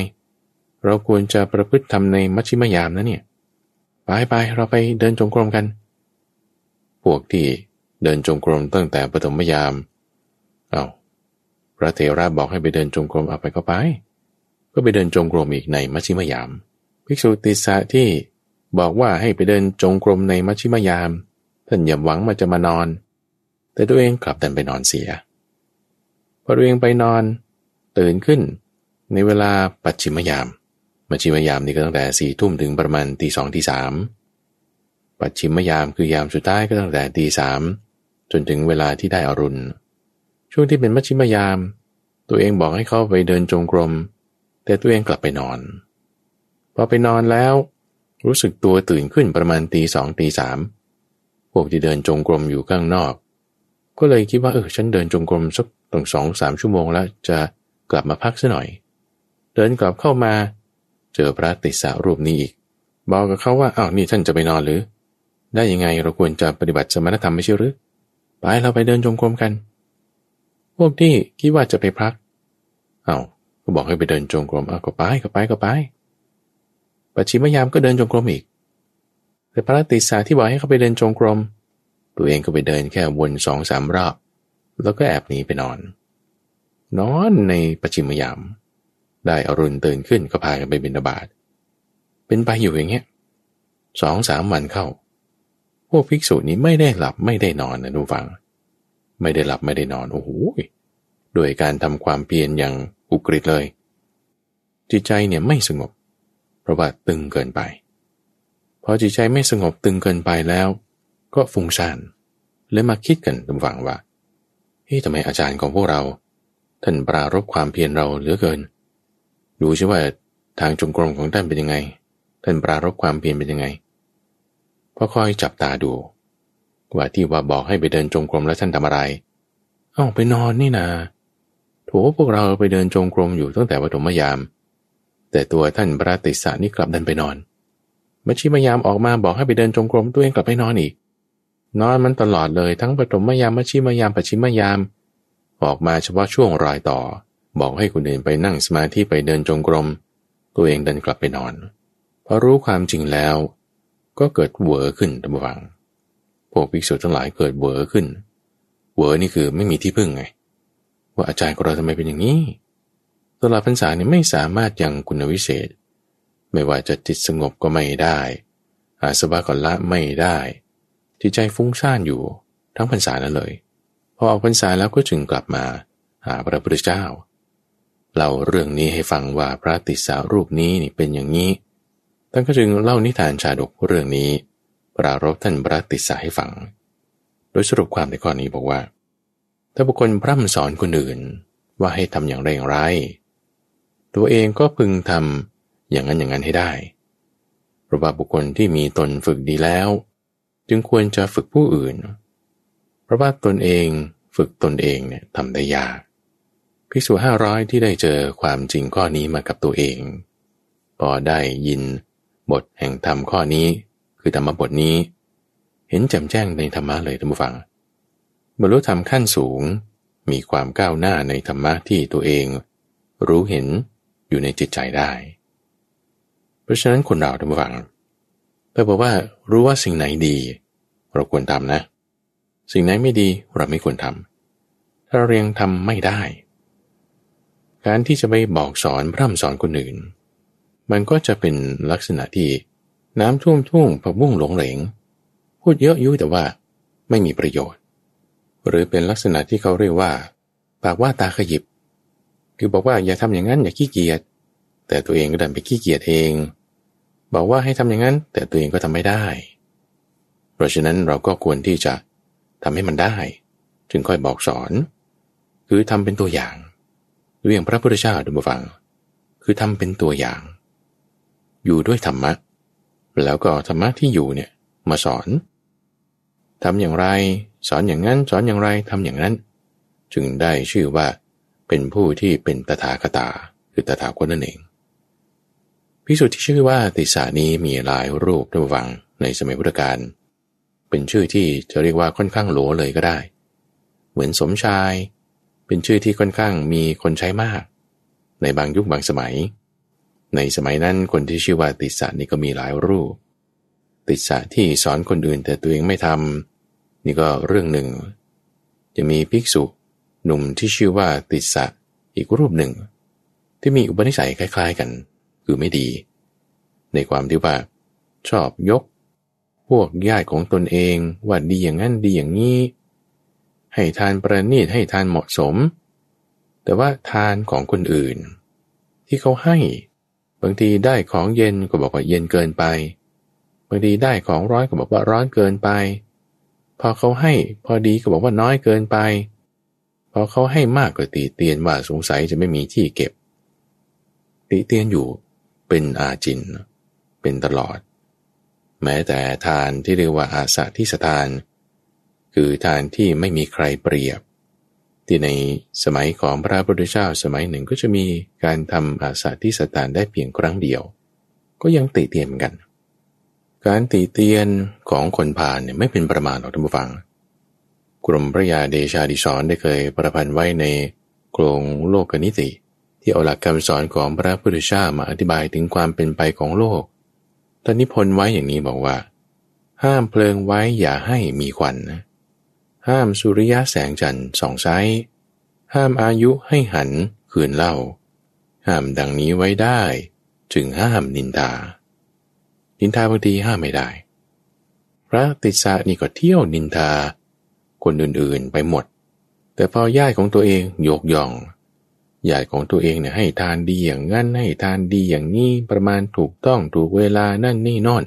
เราควรจะประพฤติทำในมัชชิมยามนะเนี่ย ไปไปเราไปเดินจงกรมกัน พวกที่เดินจงกรมตั้งแต่ปฐมยามเเอา้าพระเทระบอกให้ไปเดินจงกรมเอาไปก็ไป ก็ไปเดินจงกรมอีกในมัชชิมยาม ภิกษุติสะที่บอกว่าให้ไปเดินจงกรมในมัชชิมยามท่านอย่าหวังมาจะมานอน แต่ตัวเองกลับดันไปนอนเสียพอตัวเองไปนอน ตื่นขึ้น ในเวลาปัจฉิมยามมัชชิมยามนี่ก็ตั้งแต่สี่ทุ่มถึงประมาณตีสองตีสามปัจฉิมยามคือยามสุดท้ายก็ตั้งแต่ตีสามจนถึงเวลาที่ได้อรุณ ช่วงที่เป็นมัชชิมยาม ตัวเองบอกให้เขาไปเดินจงกรม แต่ตัวเองกลับไปนอน พอไปนอนแล้ว รู้สึกตัวตื่นขึ้นประมาณตีสองตีสามพวกที่เดินจงกรมอยู่ข้างนอก ก็เลยคิดว่าเออฉันเดินจงกรมสักตั้งสองสามชั่วโมงแล้วจะกลับมาพักซะหน่อย เดินกลับเข้ามา เจอพระติสารูปนี้อีก บอกกับเขาว่าอ้าวนี่ท่านจะไปนอนหรือ ได้ยังไงเราควรจะปฏิบัติสมณธรรมไม่ใช่หรือไปเราไปเดินจงกรมกัน วกที่คิดว่าจะไปพัก เอา้าก็บอกให้ไปเดินจงกรมเอาก็ไปก็ไปก็ไป ปัจฉิมยามก็เดินจงกรมอีก แต่พระติสาที่บอกให้เขาไปเดินจงกรม ตัวเองก็ไปเดินแค่วนสองสามรอบ แล้วก็แอบหนีไปนอน นอนในปัจฉิมยาม ได้อรุณตื่นขึ้นก็พากันไปบินาบาต เป็นไปอยู่อย่างเงี้ยสองสามวันเข้า พวกภิกษุนี้ไม่ได้หลับไม่ได้นอนนะดูฟัง ไม่ได้หลับไม่ได้นอนโอ้โหโดยการทำความเพียรอย่างอุกฤษเลย จิตใจเนี่ยไม่สงบ เพราะว่าตึงเกินไปพอจิตใจไม่สงบตึงเกินไปแล้ว ก็ฟุ้งซ่านเลยมาคิดกันตำฝังว่าเฮ้ยทำไมอาจารย์ของพวกเรา ท่านปรารบความเพียรเราเหลือเกิน ดูใช่ว่าทางจงกรมของท่านเป็นยังไง ท่านปรารบความเพียรเป็นยังไงพอคอยจับตาดู ว่าที่ว่าบอกให้ไปเดินจงกรมแล้วท่านทำอะไรอ้าไปนอนนี่นาโถพวกเราไปเดินจงกรมอยู่ตั้งแต่ปฐมยาม แต่ตัวท่านพระติสานี่กลับเดันไปนอนมัชชิมยามออกมาบอกให้ไปเดินจงกรมตัวเองกลับไปนอนอีก นอนมันตลอดเลยทั้งปฐมยามมัชชิมยามปัจฉิมยาม ออกมาเฉพาะช่วงรอยต่อ บอกให้คนอื่นไปนั่งสมาธิไปเดินจงกรม ตัวเองเดินกลับไปนอนพอรู้ความจริงแล้ว ก็เกิดเวอขึ้นตามวัง พวกภิกษุทั้งหลายเกิดเวอขึ้น เวอนี่คือไม่มีที่พึ่งไง ว่าอาจารย์ของเราทำไมเป็นอย่างนี้ ตลอดพรรษาเนี่ยไม่สามารถยังคุณวิเศษ ไม่ว่าจะจิตสงบก็ไม่ได้ อาสวะก็ละไม่ได้จิตใจฟุ้งซ่านอยู่ทั้งพรรษานั้นเลยพอออกพรรษาแล้วก็จึงกลับมาหาพระพุทธเจ้าเล่าเรื่องนี้ให้ฟังว่าพระติสารูปนี้นี่เป็นอย่างนี้ ท่านก็จึงเล่านิทานชาดกเรื่องนี้ ปรารบท่านพระติสาให้ฟัง โดยสรุปความในข้อนี้บอกว่า ถ้าบุคคลพร่ำสอนคนอื่นว่าให้ทำอย่างไรอย่างไร ตัวเองก็พึงทำอย่างนั้นอย่างนั้นให้ได้เพราะว่าบุคคลที่มีตนฝึกดีแล้ว จึงควรจะฝึกผู้อื่น เพราะว่าตนเองฝึกตนเองเนี่ยทำได้ยากภิกษุห้าร้อยที่ได้เจอความจริงข้อนี้มากับตัวเอง พอได้ยินบทแห่งธรรมข้อนี้ คือธรรมบทนี้ เห็นแจ่มแจ้งในธรรมะเลยท่านผู้ฟัง บรรลุธรรมขั้นสูง มีความก้าวหน้าในธรรมะที่ตัวเอง รู้เห็นอยู่ในจิตใจได้ เพราะฉะนั้นคนเราท่านผู้ฟังถ้าบอกว่ารู้ว่าสิ่งไหนดี เราควรทำนะ สิ่งไหนไม่ดีเราไม่ควรทำถ้าเรียงทำไม่ได้ การที่จะไปบอกสอนพร่ำสอนคนอื่น มันก็จะเป็นลักษณะที่ น้ำท่วมทุ่งผักบุ้งหลงเหลง พูดเยอะยุ่ยแต่ว่า ไม่มีประโยชน์ หรือเป็นลักษณะที่เขาเรียกว่า ปากว่าตาขยิบ คือบอกว่าอย่าทำอย่างนั้นอย่าขี้เกียจแต่ตัวเองก็ดันไปขี้เกียจเอง บอกว่าให้ทำอย่างนั้น แต่ตัวเองก็ทำไม่ได้ เพราะฉะนั้นเราก็ควรที่จะทำให้มันได้ จึงค่อยบอกสอน คือทำเป็นตัวอย่างดูอย่างพระพุทธเจ้าดูมาฟัง คือทำเป็นตัวอย่าง อยู่ด้วยธรรมะ แล้วก็ธรรมะที่อยู่เนี่ยมาสอนทำอย่างไร สอนอย่างนั้น สอนอย่างไรทำอย่างนั้น จึงได้ชื่อว่า เป็นผู้ที่เป็นตถาคตาคือตถาคตนั่นเองพิสุทธิ์ที่ชื่อว่าติสานี้มีหลายรูประวังในสมัยพุทธกาลเป็นชื่อที่จะเรียกว่าค่อนข้างโหลเลยก็ได้ เหมือนสมชาย เป็นชื่อที่ค่อนข้างมีคนใช้มาก ในบางยุคบางสมัย ในสมัยนั้นคนที่ชื่อว่าติสานี่ก็มีหลายรูป ติสาที่สอนคนอื่นแต่ตัวเองไม่ทำนี่ก็เรื่องหนึ่ง จะมีภิกษุหนุ่มที่ชื่อว่าติสะอีกรูปหนึ่ง ที่มีอุปนิสัยคล้าย ๆกัน คือไม่ดี ในความที่ว่า ชอบยก พวกญาติของตนเองว่าดีอย่างนั้นดีอย่างนี้ ให้ทานประณีตให้ทานเหมาะสม แต่ว่าทานของคนอื่น ที่เขาให้ บางทีได้ของเย็นก็บอกว่าเย็นเกินไป บางทีได้ของร้อนก็บอกว่าร้อนเกินไป พอเขาให้พอดีก็บอกว่าน้อยเกินไป พอเขาให้มากก็ตีเตียนว่าสงสัยจะไม่มีที่เก็บ ตีเตียนอยู่เป็นอาจิน เป็นตลอด แม้แต่ทานที่เรียกว่าอาสาที่สทาน คือทานที่ไม่มีใครเปรียบ ที่ในสมัยของพระพุทธเจ้าสมัยหนึ่งก็จะมีการทำอาสาที่สทานได้เพียงครั้งเดียว ก็ยังตีเตียนกัน การตีเตียนของคนพาลเนี่ยไม่เป็นประมาณหรอกท่านผู้ฟัง กรมพระยาเดชาดิสอนได้เคยประพันธ์ไว้ในโครงโลกนิติ ที่เอาหลักคำสอนของพระพุทธเจ้ามาอธิบายถึงความเป็นไปของโลก ตอนนี้พลไว้อย่างนี้บอกว่า ห้ามเพลิงไว้อย่าให้มีควันนะ ห้ามสุริยะแสงจันทร์ส่องไซห้ามอายุให้หันคืนเล่า ห้ามดังนี้ไว้ได้ จึงห้ามนินทานินทาบางทีห้ามไม่ได้ พระติสานี่ก็เที่ยวนินทา คนอื่นๆไปหมด แต่พอญาติของตัวเองยกย่องญาติของตัวเองเนี่ยให้ทานดีอย่างงั้นให้ทานดีอย่างนี้ประมาณถูกต้องถูกเวลานั่นนี่นอน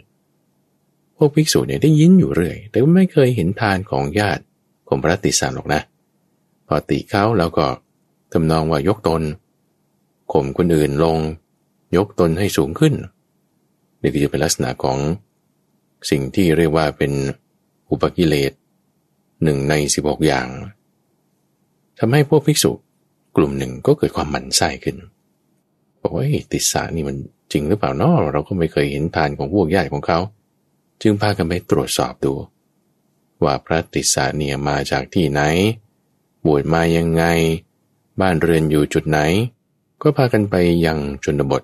พวกภิกษุเนี่ยได้ยินอยู่เรื่อย แต่ไม่เคยเห็นทานของญาติ ของพระติสามหรอกนะ พอติเขาแล้วก็ทำนองว่ายกตนข่มคนอื่นลง ยกตนให้สูงขึ้นนี่ก็จะเป็นลักษณะของสิ่งที่เรียกว่าเป็นอุปกิเลสหนึ่งในสิบหกอย่างทำให้พวกภิกษุกลุ่มหนึ่งก็เกิดความหมั่นไส้ขึ้นบอกว่าติสานี่มันจริงหรือเปล่านาะเราก็ไม่เคยเห็นทานของพวกญาติของเขา จึงพากันไปตรวจสอบดู ว่าพระติสสะเนี่ยมาจากที่ไหน บวชมายังไง บ้านเรือนอยู่จุดไหน ก็พากันไปยังชนบท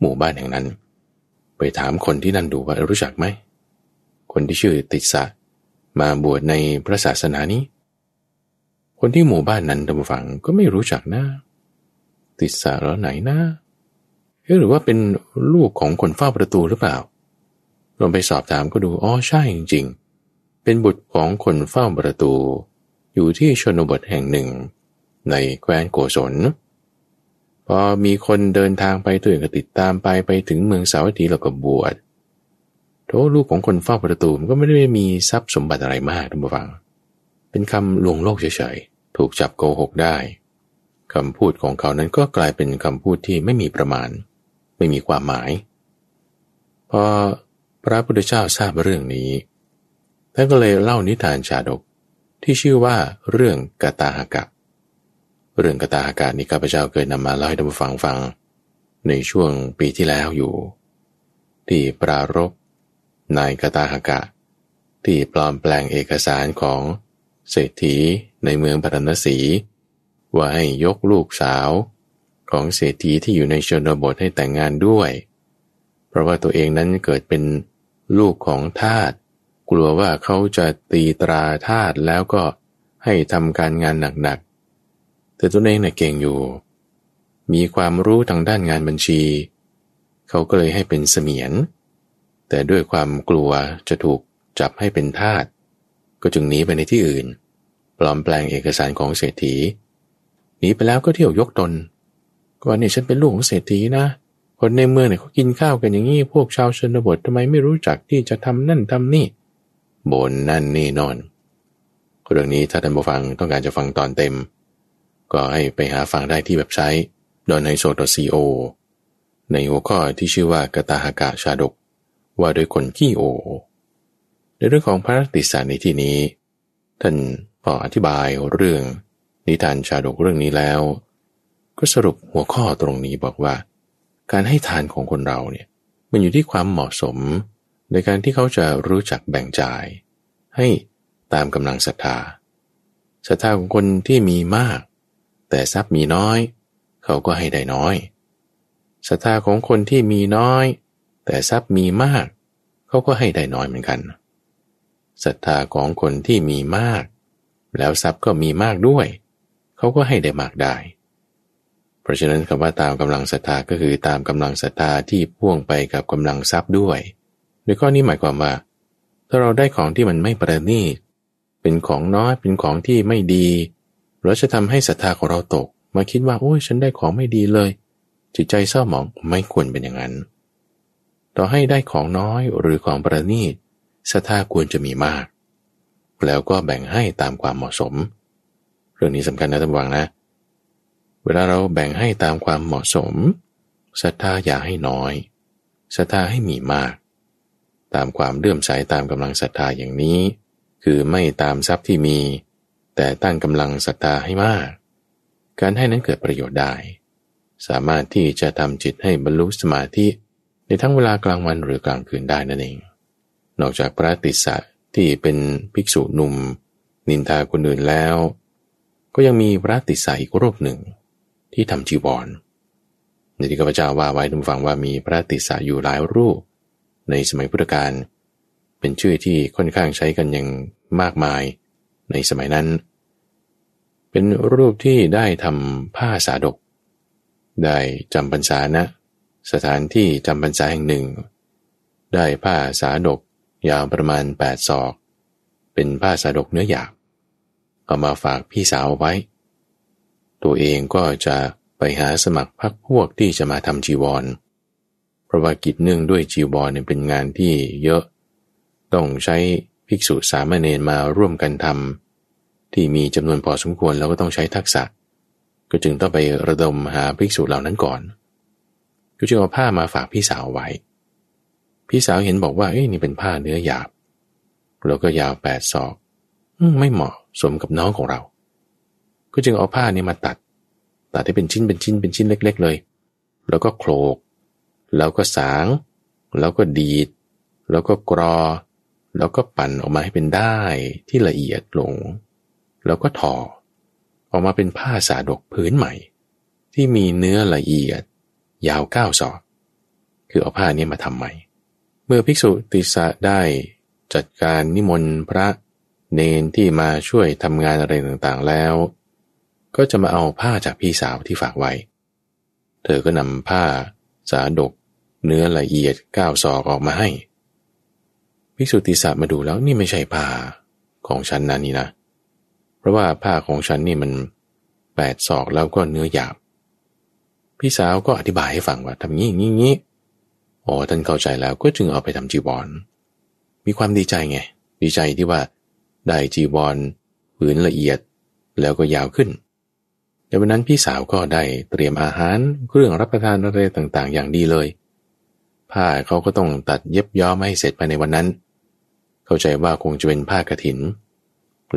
หมู่บ้านแห่งนั้น ไปถามคนที่นั่นดูว่ารู้จักไหม คนที่ชื่อติสะมาบวชในพระศาสนานี้ คนที่หมู่บ้านนั้นตามฝังก็ไม่รู้จักนะ ติสะแล้วไหนนะหรือว่าเป็นลูกของคนเฝ้าประตูหรือเปล่าลองไปสอบถามก็ดู อ๋อ ใช่จริงๆ เป็นบุตรของคนเฝ้าประตู อยู่ที่ชนบทแห่งหนึ่ง ในแคว้นโกศล พอมีคนเดินทางไปตัวเองก็ติดตามไปไปถึงเมืองสาวัตถีแล้วก็บวชโธ่ลูกของคนเฝ้าประตูมันก็ไม่ได้มีทรัพย์สมบัติอะไรมากท่านผู้ฟัง เป็นคำลวงโลกเฉยๆ ถูกจับโกหกได้คำพูดของเขานั้นก็กลายเป็นคำพูดที่ไม่มีประมาณ ไม่มีความหมาย พอพระพุทธเจ้าทราบเรื่องนี้ ท่านก็เลยเล่านิทานชาดกที่ชื่อว่าเรื่องกตาหกะ เรื่องกตาหกะนี้ข้าพเจ้าเคยนำมาเล่าให้ท่านผู้ฟังฟัง ในช่วงปีที่แล้วอยู่ ที่ปรารบนายกตาหกะ ที่ปลอมแปลงเอกสารของเศรษฐีในเมืองปารณสีว่าให้ยกลูกสาวของเศรษฐีที่อยู่ในชนบทให้แต่งงานด้วย เพราะว่าตัวเองนั้นเกิดเป็นลูกของทาส กลัวว่าเขาจะตีตราทาสแล้วก็ให้ทำการงานหนักๆ แต่ตัวเองเนี่ยเก่งอยู่ มีความรู้ทางด้านงานบัญชี เขาก็เลยให้เป็นเสมียน แต่ด้วยความกลัวจะถูกจับให้เป็นทาสก็จึงหนีไปในที่อื่น ปลอมแปลงเอกสารของเศรษฐีหนีไปแล้วก็เที่ยวยกตนก่อนนี่ฉันเป็นลูกของเศรษฐีนะ คนในเมืองเนี่ยเขากินข้าวกันอย่างนี้ พวกชาวชนบททำไมไม่รู้จักที่จะทำนั่นทำนี่ บนนั่นนี่นอน เรื่องนี้ถ้าท่านผู้ฟังต้องการจะฟังตอนเต็ม ก็ให้ไปหาฟังได้ที่เว็บไซต์ดอนไฮโซ .co ในหัวข้อที่ชื่อว่ากตาหากาชาดก ว่าโดยคนขี้โอ ในเรื่องของพระติสาในที่นี้ ท่านพออธิบายเรื่องนิทานชาดกเรื่องนี้แล้ว ก็สรุปหัวข้อตรงนี้บอกว่า การให้ทานของคนเราเนี่ยมันอยู่ที่ความเหมาะสม ในการที่เขาจะรู้จักแบ่งจ่าย ให้ตามกำลังศรัทธาศรัทธาของคนที่มีมาก แต่ทรัพย์มีน้อย เขาก็ให้ได้น้อยศรัทธาของคนที่มีน้อย แต่ทรัพย์มีมาก เขาก็ให้ได้น้อยเหมือนกันศรัทธาของคนที่มีมาก แล้วทรัพย์ก็มีมากด้วย เขาก็ให้ได้มากได้ เพราะฉะนั้นคำว่าตามกำลังศรัทธาก็คือตามกำลังศรัทธาที่พ่วงไปกับกำลังทรัพย์ด้วย โดยข้อนี้หมายความว่า ถ้าเราได้ของที่มันไม่ประณีตเป็นของน้อยเป็นของที่ไม่ดี เราจะทำให้ศรัทธาของเราตก มาคิดว่าโอ้ยฉันได้ของไม่ดีเลย จิตใจเศร้าหมองไม่ควรเป็นอย่างนั้น ต่อให้ได้ของน้อยหรือของประณีตศรัทธาควรจะมีมาก แล้วก็แบ่งให้ตามความเหมาะสม เรื่องนี้สำคัญนะท่านวังนะ เวลาเราแบ่งให้ตามความเหมาะสมศรัทธาอย่าให้น้อยศรัทธาให้มีมาก ตามความเลื่อมใสตามกำลังศรัทธาอย่างนี้ คือไม่ตามทรัพย์ที่มี แต่ตั้งกำลังศรัทธาให้มาก การให้นั้นเกิดประโยชน์ได้ สามารถที่จะทำจิตให้บรรลุสมาธิในทั้งเวลากลางวันหรือกลางคืนได้นั่นเอง นอกจากพระติสะที่เป็นภิกษุหนุ่ม นินทาคนอื่นแล้ว ก็ยังมีพระติสสะอีกรูปหนึ่ง ที่ทำจีวรในที่ข้าพเจ้าว่าไว้ทุกฝังว่ามีพระติสาอยู่หลายรูป ในสมัยพุทธกาลเป็นชื่อที่ค่อนข้างใช้กันอย่างมากมายในสมัยนั้น เป็นรูปที่ได้ทำผ้าสาดก ได้จำพรรษาณนะสถานที่จำพรรษาแห่งหนึ่ง ได้ผ้าสาดกยาวประมาณแปดศอก เป็นผ้าสาดกเนื้อหยาบเอามาฝากพี่สาวไว้ ตัวเองก็จะไปหาสมัครพักพวกที่จะมาทำจีวร ราะว่ากิจเนื่องด้วยจีวรเนี่ยเป็นงานที่เยอะ ต้องใช้ภิกษุสามเณรมาร่วมกันทำที่มีจำนวนพอสมควรแล้วก็ต้องใช้ทักษะ ก็จึงต้องไประดมหาภิกษุเหล่านั้นก่อน ก็จึงเอาผ้ามาฝากพี่สาวไว้ พี่สาวเห็นบอกว่าเอ้ยนี่เป็นผ้าเนื้อหยาบ แล้วก็ยาวแปดศอกไม่เหมาะสมกับน้องของเรา ก็จึงเอาผ้านี้มาตัด ตัดให้เป็นชิ้นเป็นชิ้นเป็นชิ้นเล็ก ๆ เลย แล้วก็โคลก แล้วก็สาง แล้วก็ดีด แล้วก็กรอ แล้วก็ปั่นออกมาให้เป็นได้ที่ละเอียดลง แล้วก็ทอ ออกมาเป็นผ้าสาดกพื้นใหม่ ที่มีเนื้อละเอียด ยาวเก้าศอก คือเอาผ้านี้มาทำใหม่ เมื่อภิกษุติสะได้จัดการนิมนต์พระเนนที่มาช่วยทำงานอะไรต่างๆแล้ว ก็จะมาเอาผ้าจากพี่สาวที่ฝากไว้ เธอก็นำผ้าสาดก เนื้อละเอียดก้าวศอกออกมาให้ภิกษุติสามาดูแล้วนี่ไม่ใช่ผ้าของฉันนะนี่นะ เพราะว่าผ้าของฉันนี่มันแปดศอกแล้วก็เนื้อหยาบ พี่สาวก็อธิบายให้ฟังว่าทำงี้งี้งี้อ๋อท่านเข้าใจแล้วก็จึงเอาไปทำจีวร มีความดีใจไง ดีใจที่ว่าได้จีวรผืนละเอียดแล้วก็ยาวขึ้นในวันนั้นพี่สาวก็ได้เตรียมอาหารเครื่องรับประทานอะไรต่างๆ อย่างดีเลย ผ้าเขาก็ต้องตัดเย็บย้อมให้เสร็จภายในวันนั้น เข้าใจว่าคงจะเป็นผ้ากระถิน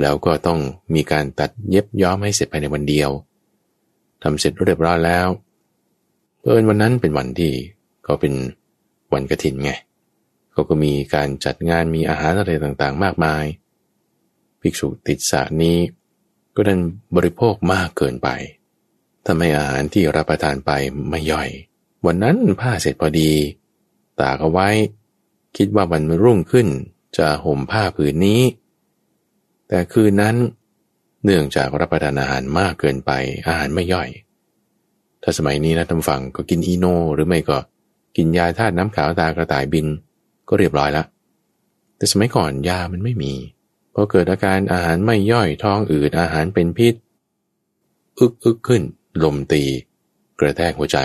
แล้วก็ต้องมีการตัดเย็บย้อมให้เสร็จภายในวันเดียวทำเสร็จเรียบร้อยแล้วเพิ่นวันนั้นเป็นวันที่ก็เป็นวันกระถินไงเขาก็มีการจัดงานมีอาหารอะไรต่างๆ มากมาย ภิกษุติดสะนี้ ก็ดันบริโภคมากเกินไปทำให้อาหารที่รับประทานไปไม่ย่อย วันนั้นผ้าเสร็จพอดี ตากเอาไว้ คิดว่าวันรุ่งขึ้นจะห่มผ้าผืนนี้ แต่คืนนั้น เนื่องจากรับประทานอาหารมากเกินไปอาหารไม่ย่อย ถ้าสมัยนี้นะทำฝั่งก็กินอีโนหรือไม่ก็กินยาธาตุน้ำขาวตากระต่ายบินก็เรียบร้อยล้วแต่สมัยก่อนยามันไม่มีพอเกิดอาการอาหารไม่ย่อยท้องอืดอาหารเป็นพิษ อึกอึกขึ้น ลมตี กระแทกหัวใจ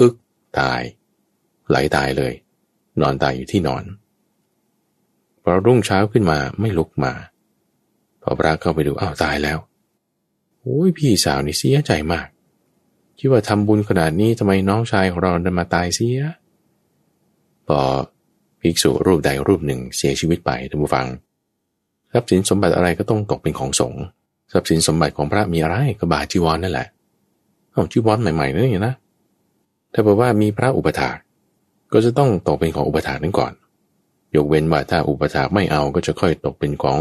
อึกตาย ไหลตายเลย นอนตายอยู่ที่นอนพอรุ่งเช้าขึ้นมาไม่ลุกมา พอพระเข้าไปดูอ้าวตายแล้วโอ้ยพี่สาวนี่เสียใจมาก คิดว่าทำบุญขนาดนี้ทำไมน้องชายของเราเดินมาตายเสียพอภิกษุรูปใดรูปหนึ่งเสียชีวิตไปท่านผู้ฟังทรัพย์สินสมบัติอะไรก็ต้องตกเป็นของสงฆ์ทรัพย์สินสมบัติของพระมีอะไรก็บาจีวรนั่นแหละเอาจีวรใหม่ๆนั่นเองนะถ้าบอกว่ามีพระอุปถาก ก็จะต้องตกเป็นของอุปถากนั้นก่อน ยกเว้นว่าถ้าอุปถากไม่เอาก็จะค่อยตกเป็นของ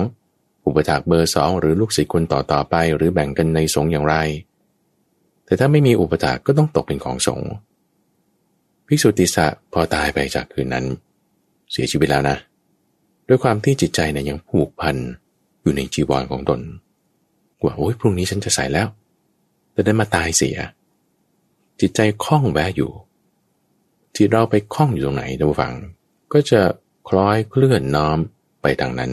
อุปถากเบอร์สองหรือลูกศิษย์คนต่อต่อไป หรือแบ่งกันในสงฆ์อย่างไร แต่ถ้าไม่มีอุปถากก็ต้องตกเป็นของสงฆ์ภิกษุติสะพอตายไปจากคืนนั้น เสียชีวิตแล้วนะ ด้วยความที่จิตใจเนี่ยยังผูกพันอยู่ในจีวรของตนว่าโอ้ยพรุ่งนี้ฉันจะใส่แล้ว แต่ได้มาตายเสีย จิตใจคล้องแวะอยู่ ที่เราไปคล้องอยู่ตรงไหนท่านผู้ฟัง ก็จะคล้อยเคลื่อนน้อมไปทางนั้น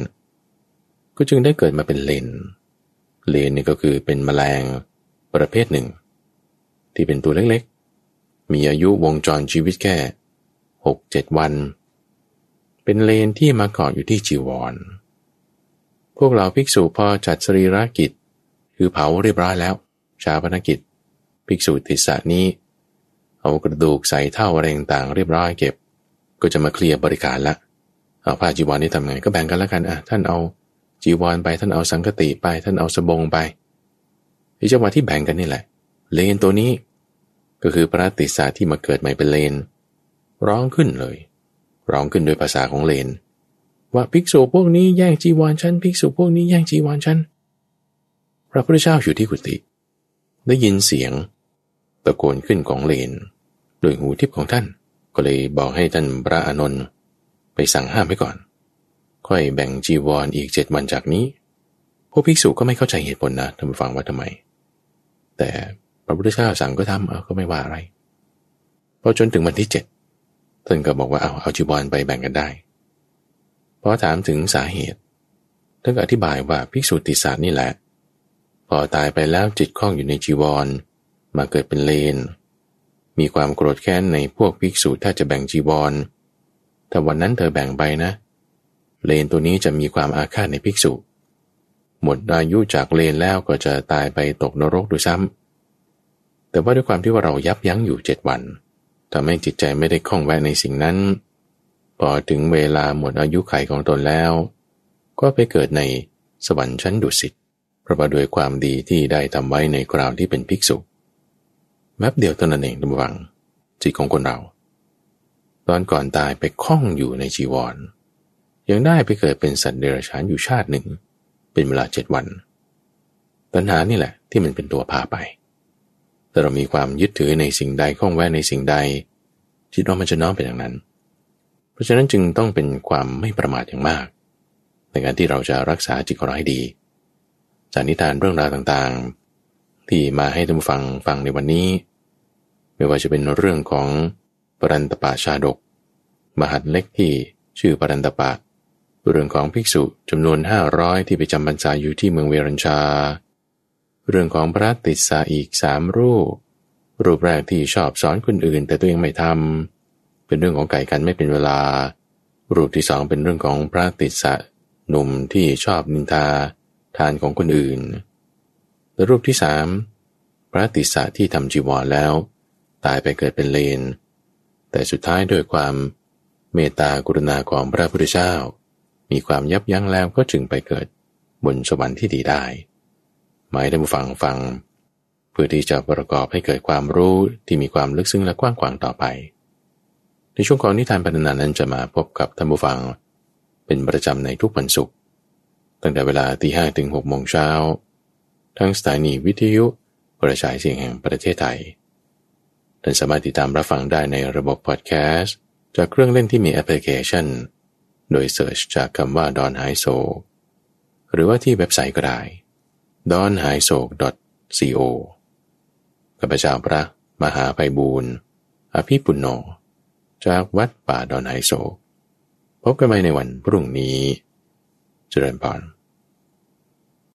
ก็จึงได้เกิดมาเป็นเลน เลนนี่ก็คือเป็นแมลงประเภทหนึ่ง ที่เป็นตัวเล็กๆ มีอายุวงจรชีวิตแค่หกเจ็ดวัน เป็นเลนที่มาเกาะอยู่ที่จีวร พวกเราภิกษุพอจัดสรีระกิจ คือเผาเรียบร้อยแล้ว ชาพนกิจ ภิกษุติสานี้ เอากระดูกใส่เท่าอะไรต่างเรียบร้อยเก็บ ก็จะมาเคลียร์บริการละเอาผ้าจีวรนี่ทำไงก็แบ่งกันแล้วกันอะท่านเอาจีวรไปท่านเอาสังกติไป ท่านเอาสบงไปที่จังหวะที่แบ่งกันนี่แหละ เลนตัวนี้ ก็คือพระติสาที่มาเกิดใหม่เป็นเลน ร้องขึ้นเลย ร้องขึ้นโดยภาษาของเลน ว่าภิกษุพวกนี้แย่งจีวรฉันภิกษุพวกนี้แย่งจีวรฉันพระพุทธเจ้าอยู่ที่กุฏิได้ยินเสียงะโกนขึ้นของเลน โดยหูทิพย์ของท่าน ก็เลยบอกให้ท่านพระอานนท์ไปสั่งห้ามไว้ก่อน ค่อยแบ่งจีวรออีกเจ็ดวันจากนี้ พวกภิกษุก็ไม่เข้าใจเหตุผลนะท่านฟังว่าทำไม แต่พระพุทธเจ้าสั่งก็ทำเอาก็ไม่ว่าอะไรพอจนถึงวันที่เจ็ดท่านก็บอกว่าเอาเอาจีวรไปแบ่งกันได้พอถามถึงสาเหตุท่านก็อธิบายว่าภิกษุติสานี่แหละ พอตายไปแล้วจิตคล้องอยู่ในจีวร มาเกิดเป็นเลน มีความโกรธแค้นในพวกภิกษุถ้าจะแบ่งจีวร ถ้าวันนั้นเธอแบ่งไปนะ เลนตัวนี้จะมีความอาฆาตในภิกษุ หมดอายุจากเลนแล้วก็จะตายไปตกนรกด้วยซ้ำแต่ว่าด้วยความที่ว่าเรายับยั้งอยู่เจ็ดวันทำให้จิตใจไม่ได้คล้องแวะในสิ่งนั้น พอถึงเวลาหมดอายุไขของตนแล้ว ก็ไปเกิดในสวรรค์ชั้นดุสิตเพราะว่าด้วยความดีที่ได้ทำไว้ในคราวที่เป็นภิกษุ แวบเดียวเท่านั้นเองทุกวัง จิตของคนเรา ตอนก่อนตายไปคล้องอยู่ในจีวร ยังได้ไปเกิดเป็นสัตว์เดรัจฉานอยู่ชาติหนึ่ง เป็นเวลาเจ็ดวัน ตัณหานี่แหละ ที่มันเป็นตัวพาไป แต่เรามีความยึดถือในสิ่งใดข้องแวะในสิ่งใดจิตเรามันจะน้อมไปอย่างนั้น เพราะฉะนั้นจึงต้องเป็นความไม่ประมาทอย่างมาก ในการที่เราจะรักษาจิตของเราให้ดีจากนิทานเรื่องราวต่างๆ ที่มาให้ท่านฟังฟังในวันนี้ ไม่ว่าจะเป็นเรื่องของปรันตปาชาดก มหัดเล็กที่ชื่อปรันตปะ เรื่องของภิกษุจำนวนห้าร้อยที่ไปจำพรรษาอยู่ที่เมืองเวรัญชา เรื่องของพระติสาอีกสามรูป รูปแรกที่ชอบสอนคนอื่น แต่ตัวเองไม่ทำเป็นเรื่องของไก่กันไม่เป็นเวลา รูปที่สองเป็นเรื่องของพระติสะหนุ่มที่ชอบนินทาทานของคนอื่นและรูปที่สามพระติสสะที่ทำจีวรแล้ว ตายไปเกิดเป็นเลน แต่สุดท้ายด้วยความเมตตากรุณาของพระพุทธเจ้า มีความยับยั้งแล้วก็จึงไปเกิดบนสวรรค์ที่ดีได้ หมายถึงฟังฟัง เพื่อที่จะประกอบให้เกิดความรู้ที่มีความลึกซึ้งและกว้างขวางต่อไป ในช่วงของนิทานพัฒนานั้นจะมาพบกับท่านผู้ฟัง เป็นประจำในทุกวันศุกร์ตั้งแต่เวลาตีห้ถึงหกโมงเช้าทั้งสถานีวิทยุกระจายเสียงแห่งประเทศไทย ท่านสามารถติดตามรับฟังได้ในระบบพอดแคสต์จากเครื่องเล่นที่มีแอปพลิเคชัน โดย search จากคำว่าดอนหายโศกหรือว่าที่เว็บไซต์ก็ได้ d o n h a i s o k ข้าพเจ้าพระ มหาไพบูลย์อภิปุณโญจากวัดป่าดอนหายโศกพบกันใหม่ในวันพรุ่งนี้ เจริญพร